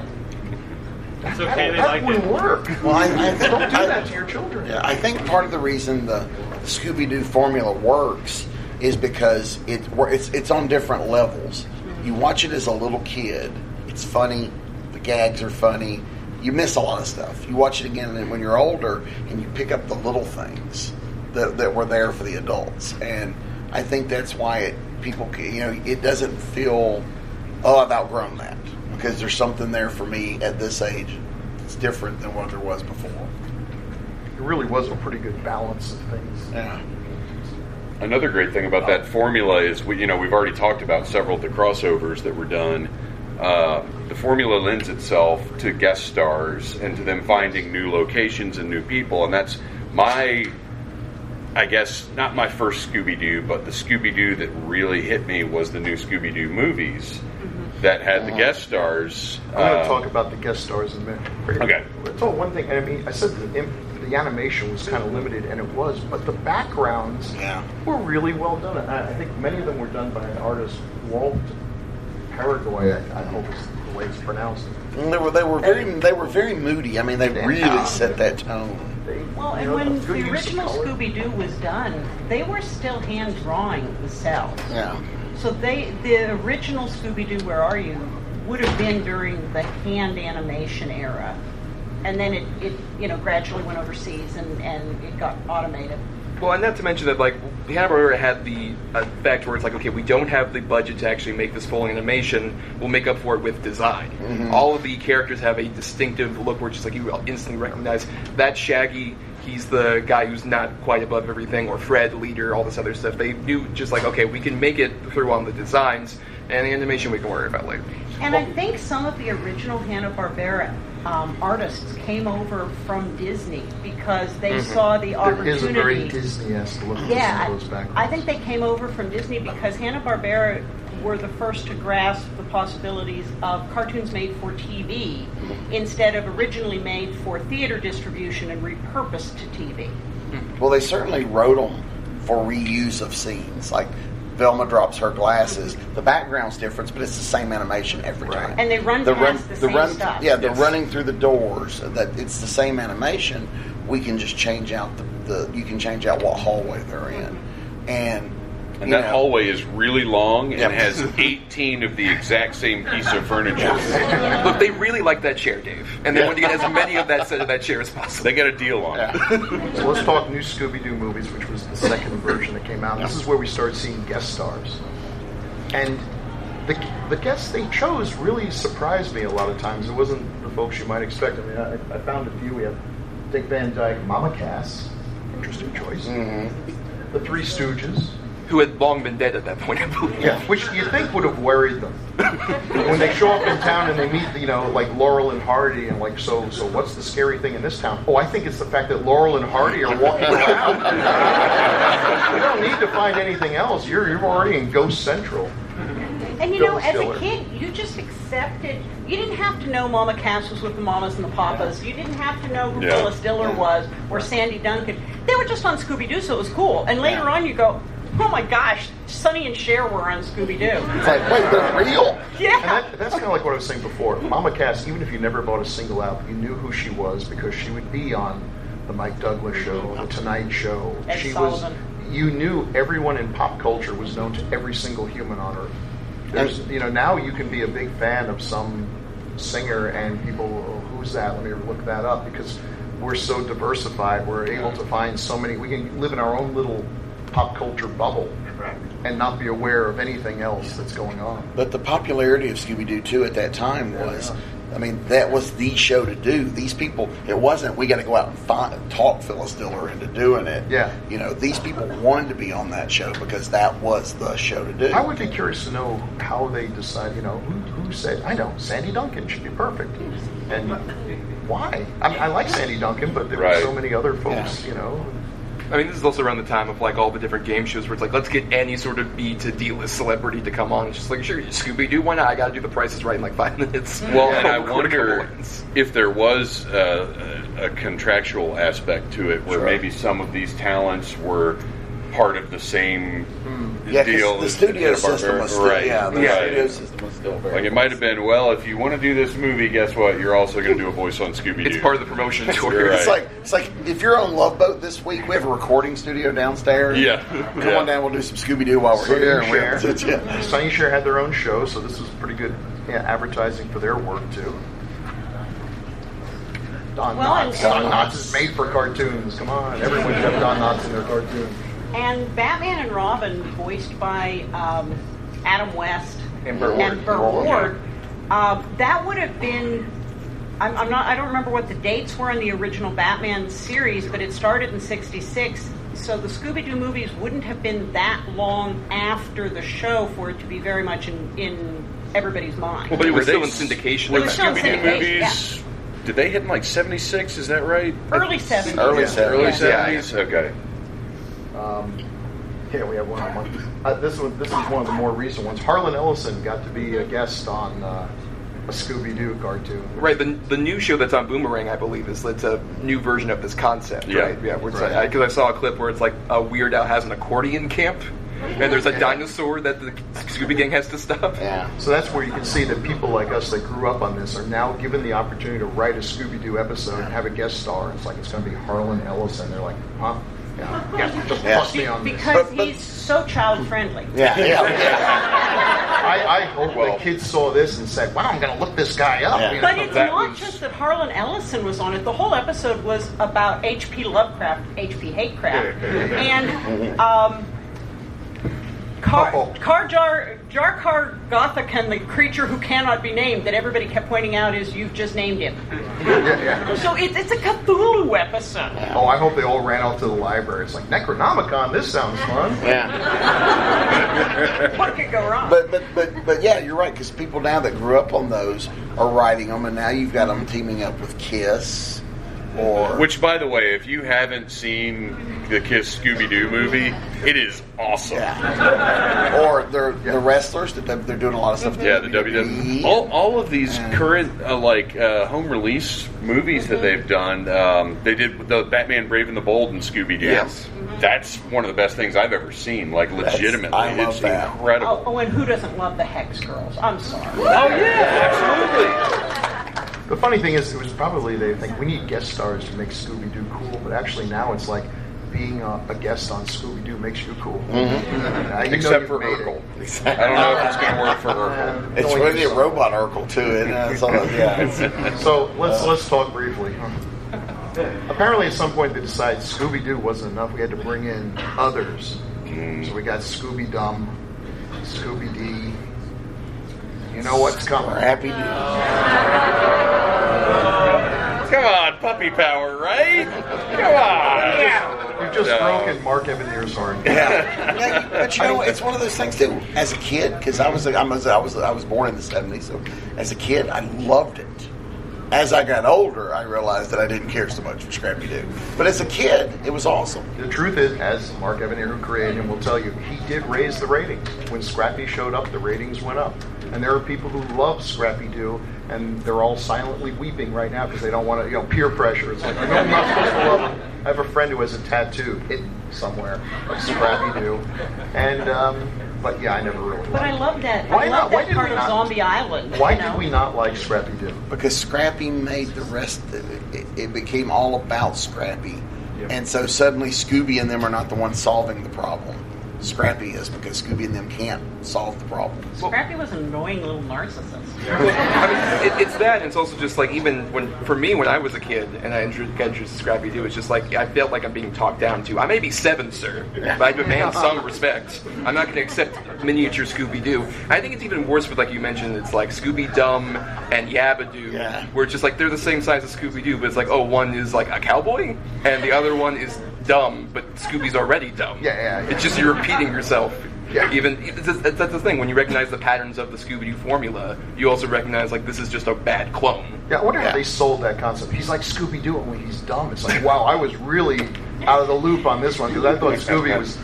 It's that, okay, they that like wouldn't it. work. well, I, I think Don't do I- that to your children. Yeah, I think part of the reason the Scooby Doo formula works is because it it's it's on different levels. You watch it as a little kid, it's funny, the gags are funny. You miss a lot of stuff. You watch it again when you're older, and you pick up the little things that, that were there for the adults. And I think that's why it people you know it doesn't feel oh I've outgrown that because there's something there for me at this age. It's different than what there was before. It really was a pretty good balance of things. Yeah. Another great thing about that formula is we, you know, we've already talked about several of the crossovers that were done. Uh, the formula lends itself to guest stars and to them finding new locations and new people, and that's my, I guess, not my first Scooby Doo, but the Scooby Doo that really hit me was the new Scooby Doo movies that had the guest stars. I'm going to uh, talk about the guest stars in a minute. Okay. Oh, one thing. I mean, I said the, the animation was kind of limited, and it was, but the backgrounds Yeah. were really well done. I, I think many of them were done by an artist, Walt Peregoy. I, I hope is the way it's pronounced. And they were they were very they were very moody. I mean, they Yeah. really set that tone. They, Well, and know, when the original. Scooby Doo was done, they were still hand drawing the cells. Yeah. So they, the original Scooby Doo, Where Are You, would have been during the hand animation era, and then it, it you know, gradually went overseas and, and it got automated. Well, and not to mention that, like, Hanna Barbera had the effect where it's like, okay, we don't have the budget to actually make this full animation. We'll make up for it with design. Mm-hmm. All of the characters have a distinctive look where it's just like you instantly recognize that Shaggy. He's the guy who's not quite above everything, or Fred, leader, all this other stuff. They knew just like, okay, we can make it through on the designs, and the animation we can worry about later. And I think some of the original Hanna Barbera um, artists came over from Disney because they saw the opportunity. There is a very. Disney-esque look Yeah, those. I think they came over from Disney because Hanna Barbera were the first to grasp the possibilities of cartoons made for TV instead of originally made for theater distribution and repurposed to TV. Well, they certainly wrote them for reuse of scenes. Like Velma drops her glasses. The background's different, but it's the same animation every Right. time. And they run the past the same stuff. Yeah, they're Yes. running through the doors. That it's the same animation. We can just change out the, the you can change out what hallway they're in, mm-hmm. and And that know, hallway is really long and Yep. has 18 of the exact same piece of furniture. Look, they really like that chair, Dave, and they want to get as many of that set of that chair as possible. They got a deal on it. So let's talk new Scooby Doo movies, which was the second version that came out. This is where we started seeing guest stars. And the, the guests they chose really surprised me a lot of times. It wasn't the folks you might expect. I mean, I, I found a few. We have Dick Van Dyke, Mama Cass, interesting choice. Mm-hmm. The Three Stooges. Who had long been dead at that point, I believe. Yeah, which you think would have worried them when they show up in town and they meet, you know, like Laurel and Hardy, and like, so, so what's the scary thing in this town? Oh, I think it's the fact that Laurel and Hardy are walking around. you don't need to find anything else. You're you're already in Ghost Central. And you Bill know, as a kid, you just accepted. You didn't have to know Mama Cass was with the Mamas and the Papas. You didn't have to know who Yeah. Phyllis Diller was or Sandy Duncan. They were just on Scooby Doo, so it was cool. And later Yeah. on, you go, "Oh my gosh, Sonny and Cher were on Scooby Doo." it's like wait, they're real. And Yeah. that, that's kind of like what I was saying before. Mama Cass, even if you never bought a single album, you knew who she was because she would be on the Mike Douglas show, the Tonight Show. Ed she Sullivan. was. You knew everyone in pop culture was known to every single human on earth. There's, you know, now you can be a big fan of some singer and people, oh, who's that? Let me look that up because we're so diversified. We're able to find so many. We can live in our own little pop culture bubble and not be aware of anything else that's going on. But the popularity of Scooby Doo too at that time was, I mean, that was the show to do. These people, it wasn't we got to go out and find talk Phyllis Diller into doing it. Yeah. you know, these people wanted to be on that show because that was the show to do. I would be curious to know how they decide. You know, who, who said? I know Sandy Duncan should be perfect, and why? I mean, I like Sandy Duncan, but there Right. were so many other folks. Yeah. You know, I mean, this is also around the time of like all the different game shows where it's like, let's get any sort of B to D list celebrity to come on. It's just like, sure, Scooby Doo, why not? I got to do the Price is Right in like five minutes. Well, and I wonder if there was uh, a, a contractual aspect to it where Sure. maybe some of these talents were part of the same hmm. yeah, 'cause deal. the studio Hanna-Barbera. system was still, right. yeah, the right. studio system was still very Like it might have been, well, if you want to do this movie, guess what? You're also going to do a voice on Scooby Doo. It's part of the promotion tour. You're It's right. like it's like if you're on Love Boat this week, we have a recording studio downstairs. Yeah. come Yeah. on down. We'll do some Scooby Doo while we're Sonny here. and and we- yeah. Sonny Cher had their own show, so this was pretty good yeah, advertising for their work too. Don Well, Knotts. Don Knotts is made for cartoons. Come on, everyone should have Don Knotts in their cartoon. And Batman and Robin, voiced by um, Adam West And Burt Ward. and Burt Burt Ward, Ward, uh, that would have been. I'm, I'm not. I don't remember what the dates were in the original Batman series, but it started in '66. So the Scooby Doo movies wouldn't have been that long after the show for it to be very much in, in everybody's mind. Well, but it Were was still in syndication. Were the was still in Scooby Doo syndication, movies? Did they hit in like '76? Is that right? Early '70s. Early Yeah. 70s. Early Yeah. '70s. Okay. Um, yeah, we have one on one. Uh, this one, this is one of the more recent ones. Harlan Ellison got to be a guest on uh, a Scooby Doo cartoon. Right, the, the new show that's on Boomerang, I believe, is it's a new version of this concept, Yeah. right? Yeah, because Right. I, saw a clip where it's like a Weird Al has an accordion camp, and there's a dinosaur that the Scooby Gang has to stop. Yeah. So that's where you can see that people like us that grew up on this are now given the opportunity to write a Scooby Doo episode and have a guest star. It's like it's going to be Harlan Ellison. They're like, huh? Yeah, yeah just Yeah. bust me on this. Because But- but- he's so child friendly. Yeah, yeah, yeah. I, I hope Well- the kids saw this and said, "Wow, I'm going to look this guy up." Yeah. You But know? it's not was- just that Harlan Ellison was on it. The whole episode was about H.P. Lovecraft, H.P. Hatecraft, and um, Car, Oh. Karjar, Jarkar Gothican, the creature who cannot be named, that everybody kept pointing out is you've just named him. yeah, yeah. So it's, it's a Cthulhu episode. Oh, I hope they all ran out to the library. It's like Necronomicon. This sounds fun. yeah. What could go wrong? But but but but yeah, you're right because people now that grew up on those are writing them, and now you've got them teaming up with Kiss or Which, by the way, if you haven't seen the Kiss Scooby Doo movie, it is awesome. yeah, or they're the wrestlers that they're, they're doing a lot of stuff. Yeah, the WWE. All, all of these Yeah. current uh, like uh, home release movies that they've done, um, they did the Batman Brave and the Bold and Scooby Doo. Yes. That's one of the best things I've ever seen. Like legitimately, I love it's that. incredible. oh, oh, and who doesn't love the Hex Girls? I'm sorry. Oh yeah, absolutely. The funny thing is, it was probably they think we need guest stars to make Scooby Doo cool, but actually now it's like being a, a guest on Scooby Doo makes you cool. Mm-hmm. Uh, you Except for made it. Urkel. I don't know if it's going to work for Urkel. Uh, It's only really a robot Urkel too, isn't it? It's all- yeah. So let's let's talk briefly. Apparently, at some point, they decided Scooby Doo wasn't enough. We had to bring in others. So we got Scooby Dum, Scooby D. You know what's coming? Happy. New Year. Come on, puppy power, right? Come on. Yeah. You've just No. broken Mark Evanier's heart. Yeah. Yeah, but you know, it's one of those things too. As a kid, because I was, I was, I was, I was born in the '70s, so as a kid, I loved it. As I got older, I realized that I didn't care so much for Scrappy Doo. But as a kid, it was awesome. The truth is, as Mark Evanier, who created him, will tell you, he did raise the ratings. When Scrappy showed up, the ratings went up. And there are people who love Scrappy Doo, and they're all silently weeping right now because they don't want to, you know, peer pressure. It's like, I I'm not supposed to love him. I have a friend who has a tattoo hidden somewhere of Scrappy Doo. And, um, but yeah, I never really But I liked love that. Why I not? love Why that did part we of not- Zombie Island. Why you know? did we not like Scrappy Doo? Because Scrappy made the rest of it, it, it became all about Scrappy. Yeah. And so suddenly Scooby and them are not the ones solving the problem. Scrappy is because Scooby and them can't solve the problem. Scrappy was an annoying little narcissist. I mean, it, it's that, and it's also just like even when for me when I was a kid and I intro- got introduced to Scrappy Doo, it's just like I felt like I'm being talked down to. I may be seven, sir, but I demand some respect. I'm not going to accept miniature Scooby Doo. I think it's even worse with like you mentioned, it's like Scooby Dum and Yabba-Doo, Yeah. where it's just like they're the same size as Scooby Doo, but it's like oh one is like a cowboy and the other one is dumb, but Scooby's already dumb. Yeah, yeah, yeah. It's just you're repeating yourself. Yeah. Even it's, it's, that's the thing. When you recognize the patterns of the Scooby Doo formula, you also recognize like this is just a bad clone. Yeah, I wonder Yeah. how they sold that concept. He's like Scooby Doo, when he's dumb. It's like, wow, I was really out of the loop on this one because I thought Scooby was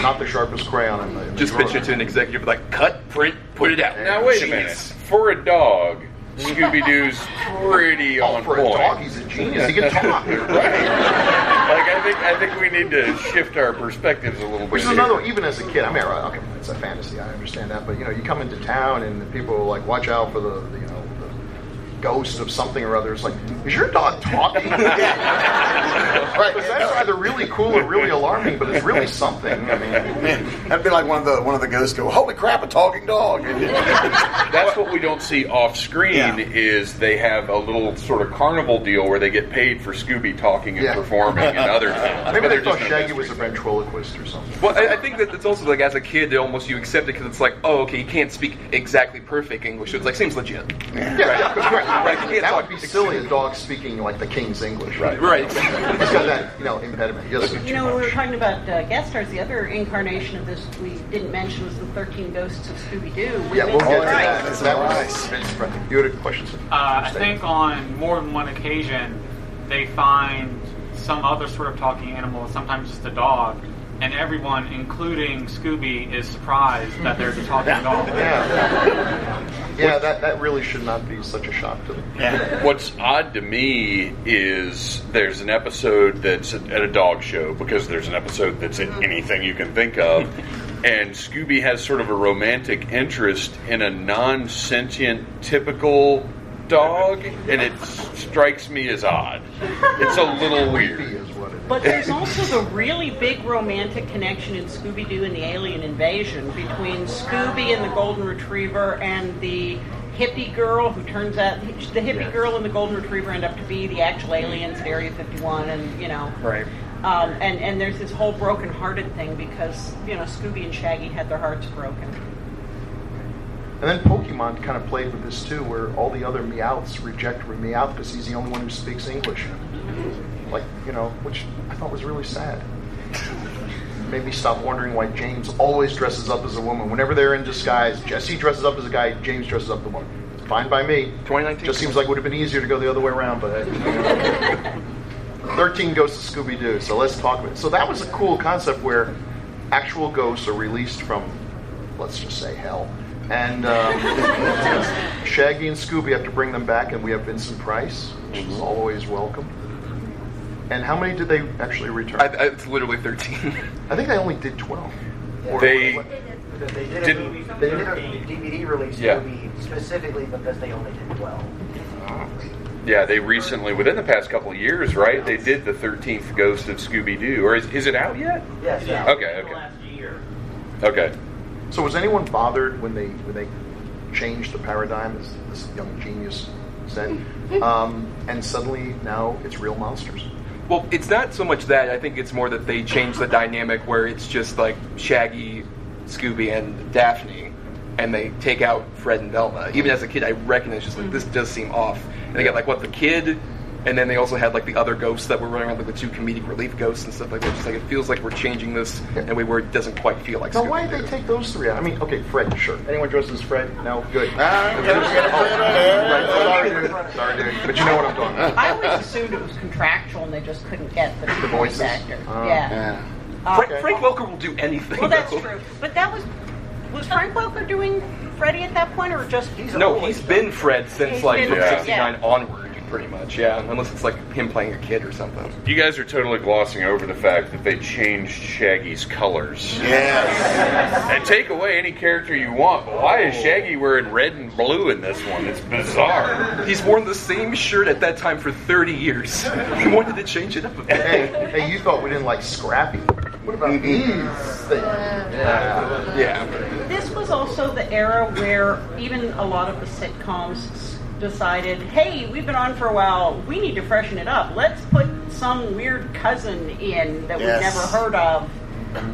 not the sharpest crayon in the. In the Just drawer. pitch it to an executive like, cut, print, put it out. Now wait a minute. For a dog, Scooby Doo's pretty Oh, on for a point. dog, he's a genius. He can talk. right. Like I think I think we need to shift our perspectives a little bit. Which is here. another, even as a kid, I mean, okay, it's a fantasy, I understand that, but you know, you come into town and people are like, watch out for the, the you know, the ghost of something or other. It's like, is your dog talking? Right. Because that's either really cool or really alarming, but it's really something. I mean, That'd be like one of the one of the ghosts go, "Holy crap, a talking dog!" That's what we don't see off screen. Yeah. Is they have a little sort of carnival deal where they get paid for Scooby talking and Yeah. performing and other things. maybe But they thought Shaggy was a ventriloquist or something. Well, I, I think that it's also like as a kid, it almost you accept it because it's like, oh, okay, you can't speak exactly perfect English, so it's like seems legit. Yeah, yeah, but right, Right, That talk would be silly, a dog speaking like the king's English. Right. Right. He's got that, you know, impediment. He You know, when we were talking about uh, guest stars, the other incarnation of this we didn't mention was the 13 Ghosts of Scooby Doo. Yeah, we'll get to Price. that. That's That was nice. You had a question. Uh, I think on more than one occasion, they find some other sort of talking animal, sometimes just a dog, and everyone, including Scooby, is surprised that there's a talking dog. Yeah. Yeah, that, that really should not be such a shock to them. What's odd to me is there's an episode that's at a dog show because there's an episode that's in mm-hmm. anything you can think of, and Scooby has sort of a romantic interest in a non-sentient, typical dog, and it strikes me as odd. It's a little weird. is what it is. But there's also the really big romantic connection in Scooby Doo and the Alien Invasion between Scooby and the Golden Retriever and the hippie girl who turns out the hippie Yes. girl and the Golden Retriever end up to be the actual aliens at Area 51, and you know. Right. Um, and, and there's this whole broken-hearted thing because you know Scooby and Shaggy had their hearts broken. And then Pokemon kind of played with this too, where all the other Meowths reject Meowth because he's the only one who speaks English. Like, you know, which I thought was really sad. Made me stop wondering why James always dresses up as a woman. Whenever they're in disguise, Jessie dresses up as a guy, James dresses up the a woman. Fine by me. 2019. Just seems like it would have been easier to go the other way around, but. uh, 13 Ghosts of Scooby Doo, so let's talk about it. So that was a cool concept where actual ghosts are released from, let's just say, hell. And um, Shaggy and Scooby have to bring them back, and we have Vincent Price, which is always welcome. And how many did they actually return? I, I, I, it's literally 13. I think they only did 12. Or- They Because they did a Didn't- movie, they did a DVD release Yeah. movie specifically because they only did 12. Yeah, they recently, within the past couple of years, right? They did the Thirteenth Ghost of Scooby Doo, or is, is it out yet? Yes, yeah. Okay, okay, Last year. okay. So was anyone bothered when they when they changed the paradigm, as this young genius said, um, and suddenly now it's real monsters? Well, it's not so much that. I think it's more that they changed the dynamic where it's just like Shaggy, Scooby, and Daphne, and they take out Fred and Velma. Even as a kid, I recognize just like this does seem off. And they got like what the kid, and then they also had like the other ghosts that were running around, like the two comedic relief ghosts and stuff like that. Just like it feels like we're changing this in a way where it doesn't quite feel like. Now, why did they take those three out? I mean, okay, Fred, sure. Anyone dressed as Fred? No, good. Ah, right, sorry, dude. Sorry, dude. But you know what I'm talking about. I always assumed it was contractual and they just couldn't get the, The voice actor. Oh. yeah. Yeah. Uh, Frank, Frank Welker will do anything. well, that's though. true. But that was was Frank Welker doing Freddie at that point, or just He's No, He's been Fred since He's like from '69 yeah. onward, pretty much. Yeah, unless it's like him playing a kid or something. You guys are totally glossing over the fact that they changed Shaggy's colors. Yes. And take away any character you want, but why is oh. Shaggy wearing red and blue in this one? It's bizarre. He's worn the same shirt at that time for 30 years. He wanted to change it up a bit. Hey, hey, you thought we didn't like Scrappy. What about mm-hmm. these things? Yeah. Yeah. This was also the era where even a lot of the sitcoms s- decided, hey, we've been on for a while, we need to freshen it up. Let's put some weird cousin in that Yes. we've never heard of.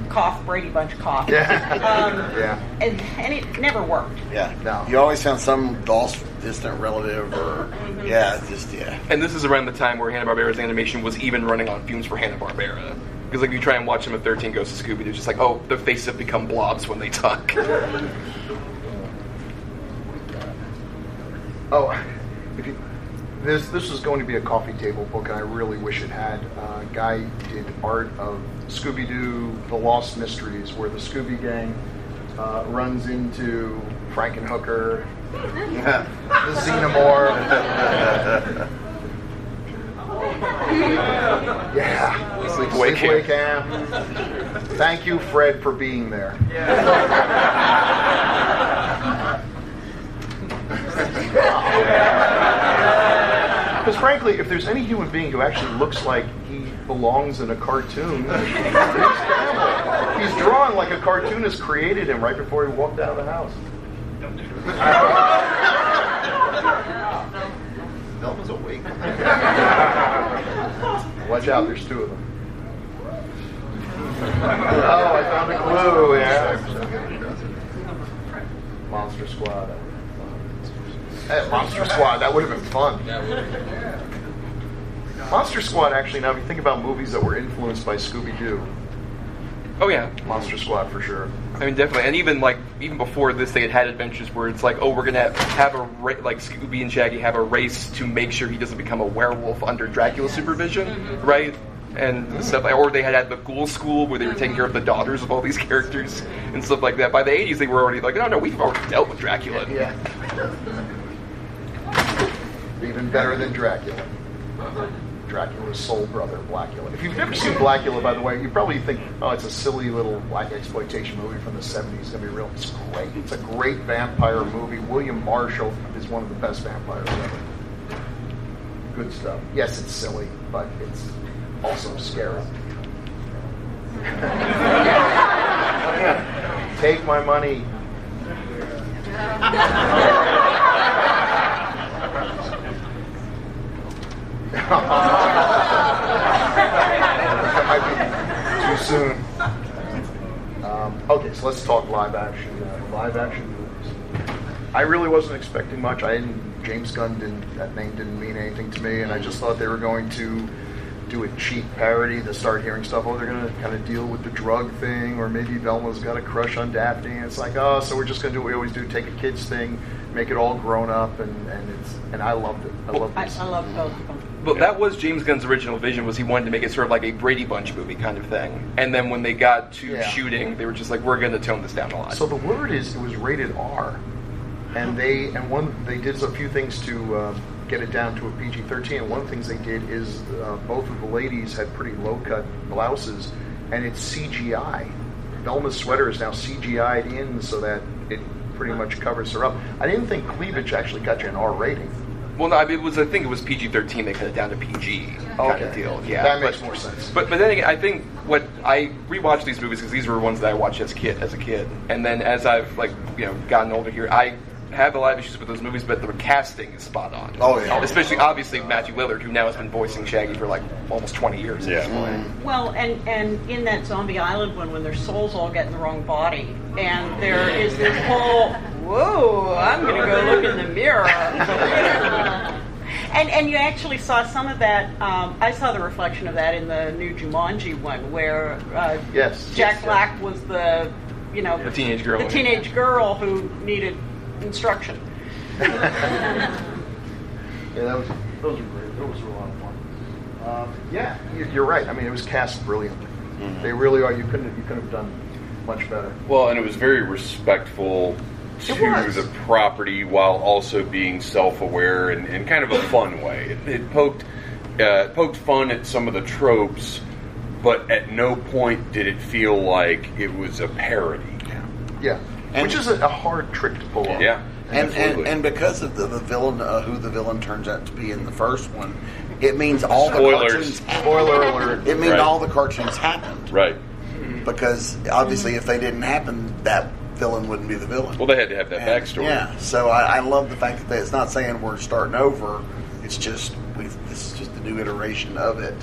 Cough, Brady Bunch cough. Yeah. Um, Yeah. and, and it never worked. Yeah. No. You always found some lost distant relative or yeah, just yeah. And this is around the time where Hanna-Barbera's animation was even running on fumes for Hanna-Barbera. Because like you try and watch them at 13 Ghosts of Scooby, it's just like, oh, their faces have become blobs when they talk. Oh, if you, this this is going to be a coffee table book, and I really wish it had. Uh, guy did art of Scooby Doo: The Lost Mysteries, where the Scooby Gang uh, runs into Frankenhooker, the Xenomorph. yeah, Sleepaway Sleepaway Camp. Thank you, Fred, for being there. Because frankly, if there's any human being who actually looks like he belongs in a cartoon. He's drawn like a cartoonist created him right before he walked out of the house. Velma's awake. Watch out, there's two of them. Oh, I found a clue. Yeah. Monster Squad. Hey, Monster Squad. That would have been fun. Monster Squad. Actually, now if you think about movies that were influenced by Scooby Doo, oh yeah, Monster Squad for sure. I mean definitely. And even like even before this, they had had adventures where it's like, oh, we're gonna have a ra- like Scooby and Shaggy have a race to make sure he doesn't become a werewolf under Dracula's supervision, mm-hmm. right? And stuff, like, or they had had the Ghoul School where they were taking care of the daughters of all these characters and stuff like that. By the '80s, they were already like, no, no, we've already dealt with Dracula. Yeah. Even better than Dracula. Dracula's soul brother, Blackula. If you've never seen Blackula, by the way, you probably think, oh, it's a silly little blaxploitation movie from the 70s. It's going to be real. It's great. It's a great vampire movie. William Marshall is one of the best vampires ever. Good stuff. Yes, it's silly, but it's also scary. Take my money. That might be too soon. Um, okay, so let's talk live action. Uh, live action movies. I really wasn't expecting much. I didn't. James Gunn didn't. That name didn't mean anything to me, and I just thought they were going to do a cheap parody to start hearing stuff. Oh, they're going to kind of deal with the drug thing, or maybe Velma's got a crush on Daphne. And it's like, oh, so we're just going to do what we always do: take a kids thing, make it all grown up, and and it's and I loved it. I loved I. I love both of them. But that was James Gunn's original vision was he wanted to make it sort of like a Brady Bunch movie kind of thing. And then when they got to Yeah. shooting, they were just like, we're going to tone this down a lot. So the word is it was rated R, and they and one they did a few things to uh, get it down to a PG thirteen. And one of the things they did is uh, both of the ladies had pretty low cut blouses, and it's CGI Velma's sweater is now CGI'd in so that it pretty much covers her up. I didn't think cleavage actually got you an R rating. Well, no, I mean, it was. I think it was PG thirteen. They cut it down to PG oh, kind Okay. of deal. Yeah, That makes but- more sense. But but then again, I think what I rewatched these movies because these were ones that I watched as a kid, as a kid, and then as I've like you know gotten older here, I have a lot of issues with those movies, but the casting is spot on. Oh, yeah. especially obviously Matthew Lillard, who now has been voicing Shaggy for like almost twenty years. at this Yeah. point. Well, and, and in that Zombie Island one, when their souls all get in the wrong body, and there is this whole, whoa, I'm going to go look in the mirror. and, and you actually saw some of that. Um, I saw the reflection of that in the new Jumanji one, where uh, Yes. Jack Yes. Black was the, you know, The teenage girl. the teenage girl who needed instruction. Yeah, that was those were great. Those were a lot of fun. Um, yeah, you- you're right. I mean, it was cast brilliantly. They really are. You couldn't you couldn't have done much better. Well, and it was very respectful to the property while also being self-aware and in kind of a fun way. It, it poked uh, poked fun at some of the tropes, but at no point did it feel like it was a parody. Yeah. yeah, And- which is a, a hard trick to pull off. Yeah, And, and, and because of the, the villain, uh, who the villain turns out to be in the first one, it means all the cartoons. Spoiler alert. It means Right. all the cartoons happened right. because obviously, if they didn't happen, that villain wouldn't be the villain. Well, they had to have that And, backstory. Yeah, so I, I love the fact that it's not saying we're starting over. It's just we've this is just a new iteration of it.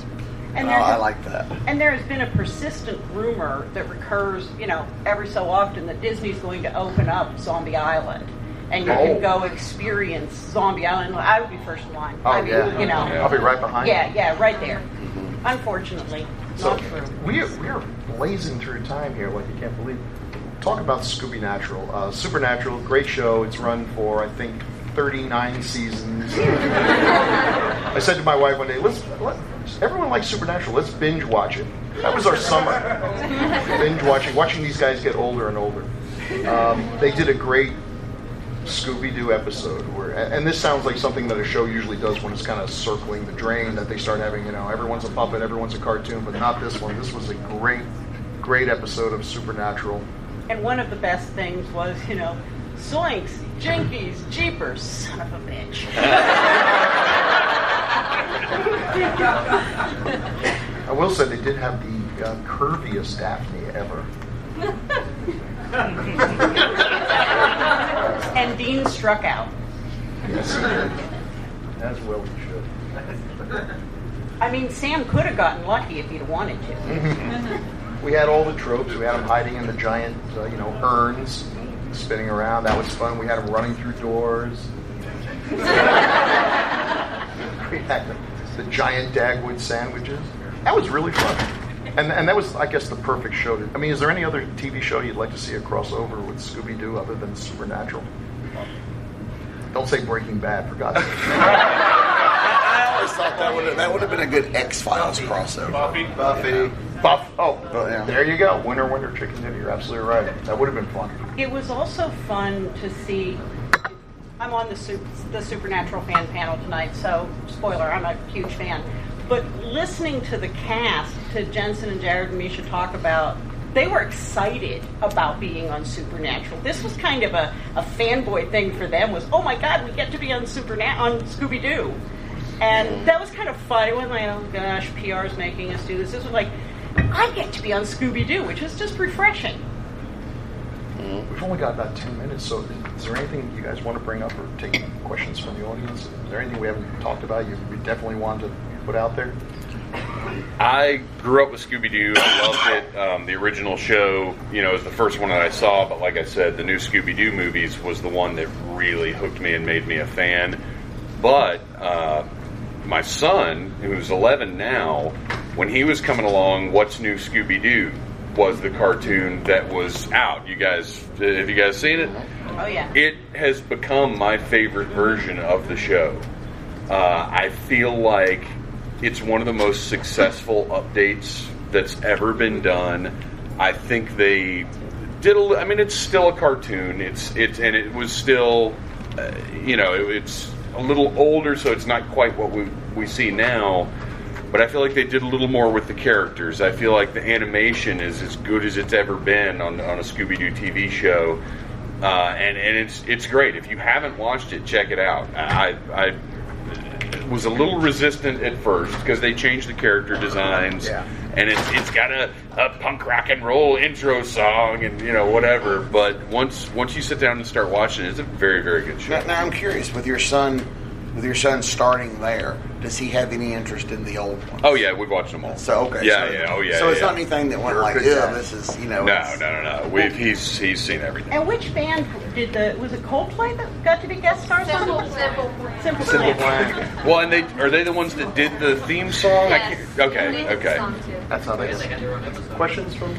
And there's I a- like that. And there has been a persistent rumor that recurs, you know, every so often that Disney's going to open up Zombie Island. And you Oh. can go experience Zombie Island. I would be first in line. Oh I mean, yeah, you know. I'll be right behind. Yeah, yeah, right there. Unfortunately, So not true. we are, we are blazing through time here like you can't believe. Talk about Scooby Natural. Uh, Supernatural, great show. It's run for I think 39 seasons. I said to my wife one day, "Let's let, everyone likes Supernatural. Let's binge watch it." That was our summer. binge watching, watching these guys get older and older. Um, they did a great Scooby Doo episode where, and and this sounds like something that a show usually does when it's kind of circling the drain. That they start having, you know, everyone's a puppet, everyone's a cartoon, but not this one. This was a great, great episode of Supernatural. And one of the best things was, you know, Zoinks, Jinkies, Jeepers, son of a bitch. I will say they did have the uh, curviest Daphne ever. and Dean struck out. Yes, he did. As well he should. I mean, Sam could have gotten lucky if he'd wanted to. We had all the tropes. We had them hiding in the giant, uh, you know, urns, spinning around. That was fun. We had them running through doors. We had the, the giant Dagwood sandwiches. That was really fun. And, and that was, I guess, the perfect show. To, I mean, is there any other TV show you'd like to see a crossover with Scooby Doo other than Supernatural? Don't say Breaking Bad, for God's sake. I always thought that would have, that would have been a good X Files crossover. Buffy. Buffy. Buff. Oh, Oh, yeah. there you go. Winner, winner, chicken dinner. You're absolutely right. That would have been fun. It was also fun to see. I'm on the super, the Supernatural fan panel tonight, so spoiler, I'm a huge fan. But listening to the cast, to Jensen and Jared and Misha talk about, they were excited about being on Supernatural. This was kind of a, a fanboy thing for them. Was oh my god, we get to be on Supernat on Scooby Doo, and mm-hmm. that was kind of fun. It wasn't like oh gosh, PR is making us do this. This was like I get to be on Scooby Doo, which was just refreshing. We've only got about 10 minutes, so is there anything you guys want to bring up or take questions from the audience? Is there anything we haven't talked about you definitely want to put out there? I grew up with Scooby Doo. I loved it. Um, the original show, you know, was the first one that I saw. But like I said, the new Scooby Doo movies was the one that really hooked me and made me a fan. But uh, my son, who's 11 now, when he was coming along, What's New Scooby Doo was the cartoon that was out. You guys, have you guys seen it? Oh yeah. It has become my favorite version of the show. Uh, I feel like it's one of the most successful updates that's ever been done. I think they did A, I mean, it's still a cartoon. It's it's and it was still, uh, you know, it, it's a little older, so it's not quite what we we see now. But I feel like they did a little more with the characters. I feel like the animation is as good as it's ever been on on a Scooby Doo TV show, uh, and and it's it's great. If you haven't watched it, check it out. I I was a little resistant at first because they changed the character designs, Yeah. and it's it's got a, a punk rock and roll intro song and you know whatever. But once once you sit down and start watching it, it's a very very good show. Now, now I'm curious with your son, with your son starting there. Does he have any interest in the old one? Oh yeah, we've watched them all. So okay, Yeah, so, yeah, oh yeah. So it's yeah. not anything that went You're like, yeah, this is you know. No, no, no, no. We've, he's he's seen everything. And which band did the was it Coldplay that got to be guest stars on Simple, it? simple plan. Simple, Simple Plan. Plan. Well, and they are they the ones that did the theme song? I can't, okay, okay. That's how they Questions from?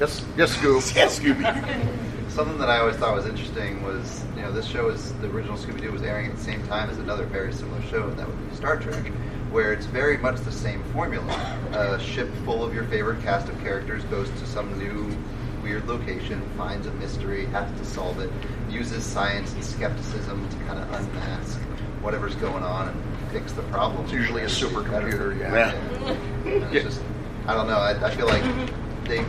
Yes, yes, Scoob. Yeah, Scooby. Something that I always thought was interesting was, you know, this show is the original Scooby Doo was airing at the same time as another very similar show, and that would be Star Trek, where it's very much the same formula. A ship full of your favorite cast of characters goes to some new weird location, finds a mystery, has to solve it, uses science and skepticism to kind of unmask whatever's going on and fix the problem. It's usually a supercomputer, yeah. Yeah. And It's just, I don't know. I, I feel like they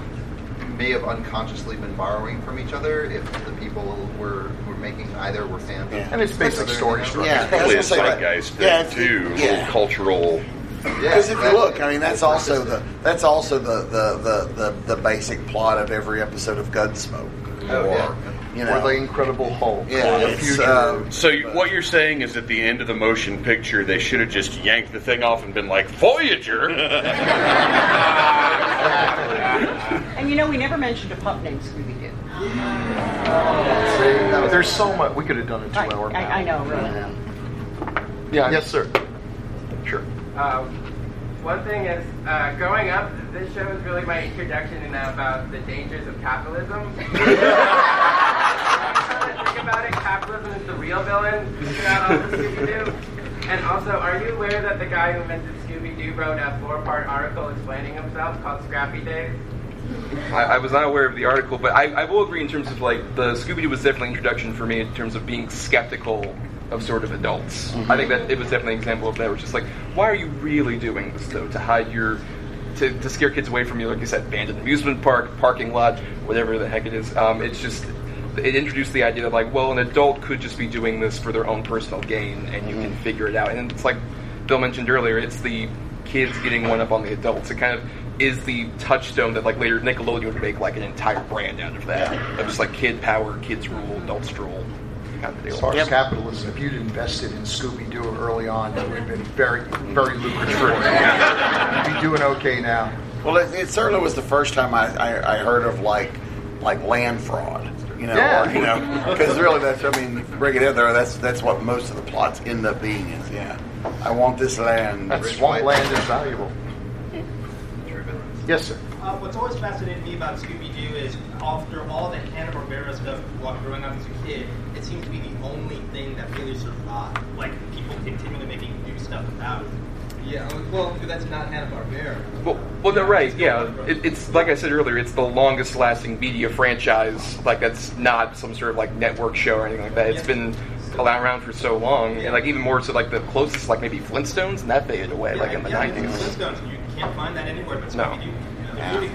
may have unconsciously been borrowing from each other if the people were were making either were fans. Yeah. And it's basic other, story you know? structure. Yeah, I Probably a say, zeitgeist like, yeah, too, yeah. little cultural. Yeah, Because if you look, I mean, that's also the that's also the the, the, the, the basic plot of every episode of Gunsmoke. Oh, or, yeah. you Or the Incredible Hulk. Yeah, or the it's, Fugitive. uh, So you, what you're saying is at the end of the motion picture, they should have just yanked the thing off and been like Voyager. And you know, we never mentioned a pup named Scooby Doo. See, there's so much. We could have done in two-hour. I, I know, really. Yeah. Yes, sir. Sure. Um, one thing is, uh, growing up, this show was really my introduction in about the dangers of capitalism. think about it, capitalism is the real villain throughout all the Scooby-Doo. And also, are you aware that the guy who invented Scooby-Doo wrote a four-part article explaining himself called Scrappy Dave? I, I was not aware of the article, but I, I will agree in terms of like the Scooby Doo was definitely an introduction for me in terms of being skeptical of sort of adults. I think that it was definitely an example of that. It's just like, why are you really doing this though? To hide your, to, to scare kids away from you, like you said, abandoned amusement park, parking lot, whatever the heck it is. Um, it's just. It introduced the idea that like, well, an adult could just be doing this for their own personal gain, and you can figure it out. And it's like Bill mentioned earlier, it's the kids getting one up on the adults. It kind of is the touchstone that like later Nickelodeon would make like an entire brand out of that. Of just like kid power, kids rule, adults rule kind of As deal. far as capitalism, if you'd invested in Scooby Doo early on, it would have been very, very lucrative. you. You'd be doing okay now. Well, it, it certainly was the first time I, I, I heard of like like land fraud. You know, Yeah. or, you know, because really that's I mean, bring it in there. That's that's what most of the plots end up being. Is yeah, I want this land. That swamp land is valuable. Yes, sir. Uh, what's always fascinated me about Scooby Doo is after all the Hanna Barbera stuff, while growing up as a kid, it seems to be the only thing that really survived. Like people continually making new stuff about it. Yeah, well, that's not Hanna Barbera. Well, well, they're right. Yeah, it, it's like I said earlier. It's the longest-lasting media franchise. Like that's not some sort of like network show or anything like that. It's been around for so long, and like even more so, like the closest, like maybe Flintstones, and that faded away, like in the yeah, nineties. Flintstones, you can't find that anywhere but No. Scooby Doo.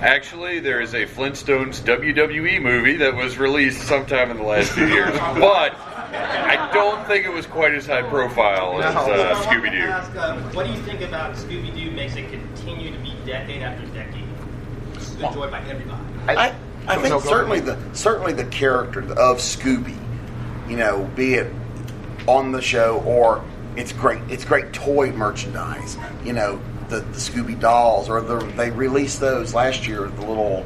Actually, there is a Flintstones WWE movie that was released sometime in the last few years, but I don't think it was quite as high profile as uh, Scooby Doo. Uh, what do you think about Scooby Doo makes it continue to be decade after decade enjoyed by everybody? I, I No, think no, certainly the certainly the character of Scooby, you know, be it on the show or it's great it's great toy merchandise. You know, the, the Scooby dolls or the they released those last year, the little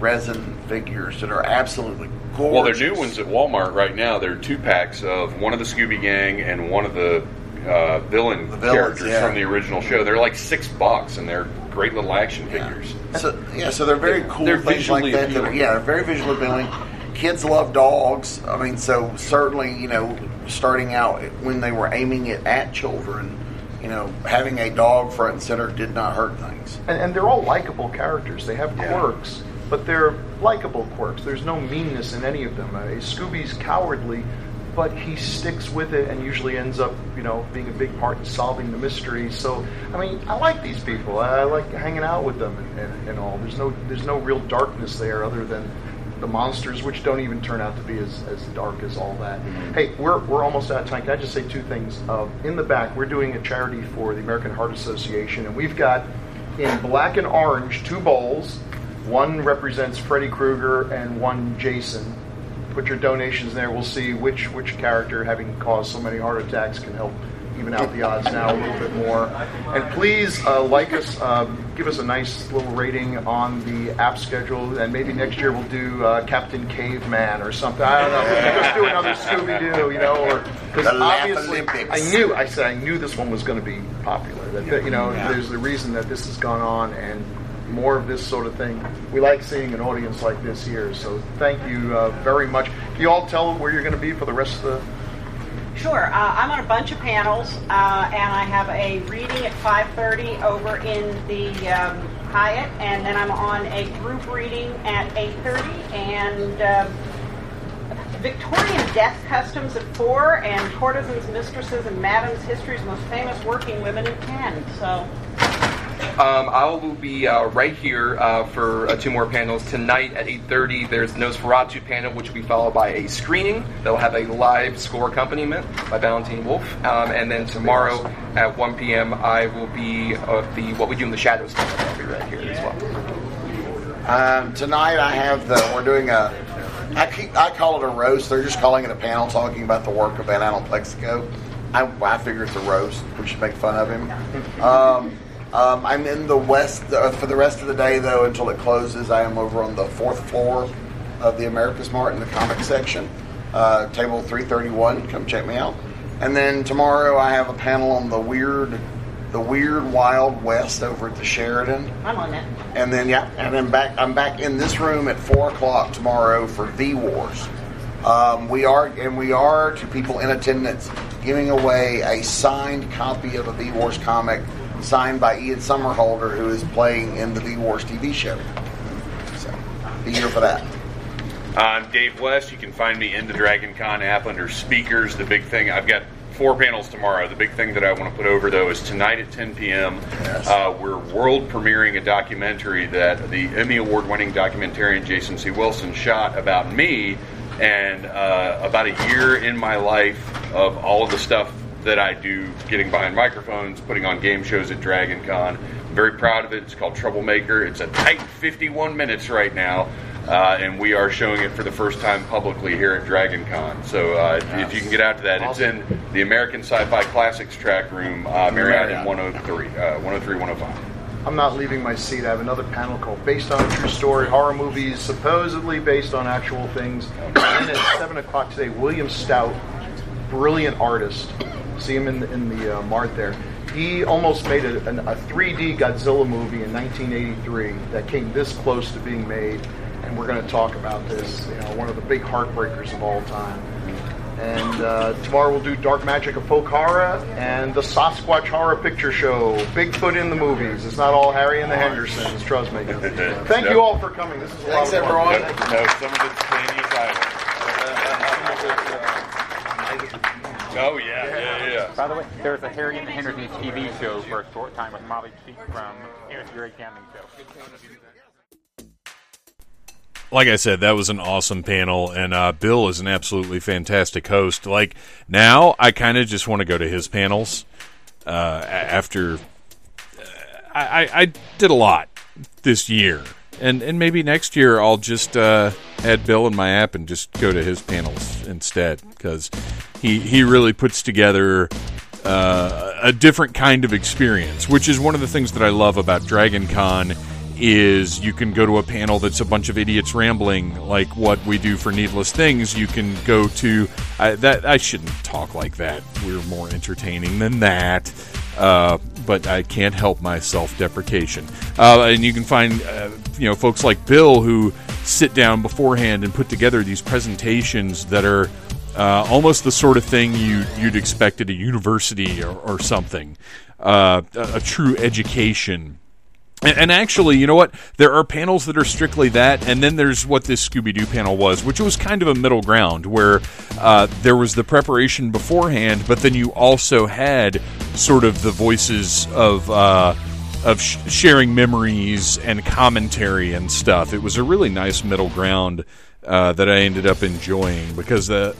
resin figures that are absolutely gorgeous. Well, they're new ones at Walmart right now. They're two packs of one of the Scooby Gang and one of the uh, villain villains, characters yeah. from the original show. They're like six bucks, and they're great little action figures. So yeah, so they're very cool They're things like visually that. that are, appealing. yeah, they're very visually appealing. Kids love dogs. I mean, so certainly, you know, starting out when they were aiming it at children, you know, having a dog front and center did not hurt things. And, and they're all likable characters. They have quirks, but they're likable quirks. There's no meanness in any of them. Uh, Scooby's cowardly, but he sticks with it and usually ends up, you know, being a big part in solving the mystery. So, I mean, I like these people. I like hanging out with them and, and, and all. There's no there's no real darkness there other than the monsters, which don't even turn out to be as, as dark as all that. Hey, we're, we're almost out of time. Can I just say two things? Uh, in the back, we're doing a charity for the American Heart Association, and we've got in black and orange two bowls. One represents Freddy Krueger and one Jason. Put your donations there. We'll see which which character, having caused so many heart attacks, can help even out the odds now a little bit more. And please uh, like us, um, give us a nice little rating on the app schedule, and maybe next year we'll do uh, Captain Caveman or something. I don't know. Let's do another Scooby Doo, you know, or because The obviously Olympics. I knew I said I knew this one was going to be popular. That, that, you know, Yeah. there's the reason that this has gone on and. More of this sort of thing. We like seeing an audience like this here. So thank you uh, very much. Can you all tell where you're going to be for the rest of the Sure. Uh, I'm on a bunch of panels, uh, and I have a reading at 5:30 over in the um, Hyatt, and then I'm on a group reading at 8:30, and um, Victorian death customs at four, and courtesans, mistresses, and madams, history's most famous working women at ten. So. Um, I will be uh, right here uh, for uh, two more panels tonight at 8:30. There's the Nosferatu panel, which will be followed by a screening that will have a live score accompaniment by Valentine Wolfe, um, and then tomorrow at 1 p.m. I will be of the What We Do in the Shadows panel. I'll be right here as well. Um, tonight I have the we're doing a I keep I call it a roast. They're just calling it a panel talking about the work of Van Allen Plexico. I, I figure it's a roast. We should make fun of him. Um, I'm in the west uh, for the rest of the day though until it closes. I am over on the fourth floor of the AmericasMart in the comic section, uh, table 331. Come check me out. And then tomorrow I have a panel on the weird, the weird Wild West over at the Sheraton. I'm on that. And then yeah, and then back. I'm back in this room at four o'clock tomorrow for V Wars. Um, we are and we are to people in attendance giving away a signed copy of a V Wars comic signed by Ian Somerhalder, who is playing in the V Wars TV show. So be here for that. I'm Dave West. You can find me in the Dragon Con app under speakers. The big thing, I've got four panels tomorrow. The big thing that I want to put over, though, is tonight at 10 p.m. Uh, we're world premiering a documentary that the Emmy Award winning documentarian Jason C. Wilson shot about me and uh, about a year in my life of all of the stuff that I do getting behind microphones, putting on game shows at Dragon Con. I'm very proud of it. It's called Troublemaker. It's a tight 51 minutes right now. Uh, and we are showing it for the first time publicly here at Dragon Con. So uh, if you can get out to that, it's in the American Sci-Fi Classics track room, uh, Marriott in 103, uh, 103, 105. I'm not leaving my seat. I have another panel called Based on a True Story Horror Movies, supposedly based on actual things. And at 7 o'clock today, William Stout, brilliant artist. See him in the, in the uh, Mart there. He almost made a, a 3D Godzilla movie in 1983 that came this close to being made. And we're going to talk about this, you know, one of the big heartbreakers of all time. And uh, tomorrow we'll do Dark Magic of Folk Horror and the Sasquatch Horror Picture Show. Bigfoot in the movies. It's not all Harry and the Hendersons, trust me. Thank you all for coming. This is a Thanks, lot of fun. everyone. No, some of it's Oh yeah, yeah, yeah. By the way, there's a Harry and the Hendersons TV show for a short time with Molly Cheek from It's Garry Shandling's Show. like I said, that was an awesome panel, and uh, Bill is an absolutely fantastic host. Like now, I kind of just want to go to his panels. Uh, after uh, I, I, I did a lot this year, and and maybe next year I'll just uh, add Bill in my app and just go to his panels instead because he he really puts together uh, a different kind of experience, which is one of the things that I love about Dragon Con is you can go to a panel that's a bunch of idiots rambling like what we do for needless things. You can go to I, that I shouldn't talk like that. We're more entertaining than that. Uh, but I can't help my self-deprecation uh, and you can find uh, you know folks like Bill who sit down beforehand and put together these presentations that are uh, almost the sort of thing you you'd expect at a university or, or something uh, a, a true education And, actually, you know what? There are panels that are strictly that, and then there's what this Scooby Doo panel was, which was kind of a middle ground where uh, there was the preparation beforehand, but then you also had sort of the voices of. Of sh- sharing memories and commentary and stuff. It was a really nice middle ground uh, that I ended up enjoying because uh,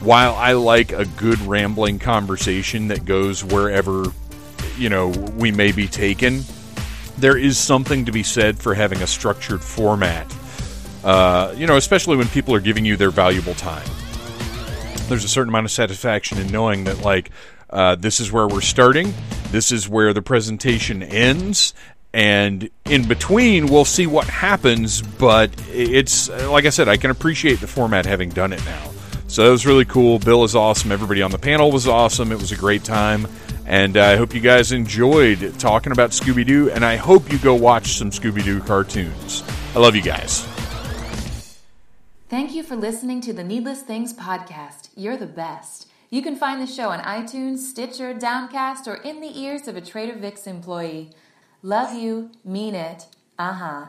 while I like a good rambling conversation that goes wherever you know we may be taken, there is something to be said for having a structured format. Uh, you know, especially when people are giving you their valuable time. There's a certain amount of satisfaction in knowing that, like, uh, this is where we're starting, this is where the presentation ends, and in between, we'll see what happens. But it's like I said, I can appreciate the format having done it now. So that was really cool. Bill is awesome. Everybody on the panel was awesome. It was a great time. And I hope you guys enjoyed talking about Scooby Doo. And I hope you go watch some Scooby Doo cartoons. I love you guys. Thank you for listening to the Needless Things podcast. You're the best. You can find the show on iTunes, Stitcher, Downcast, or in the ears of a Trader Vic's employee. Love you, mean it. Uh huh.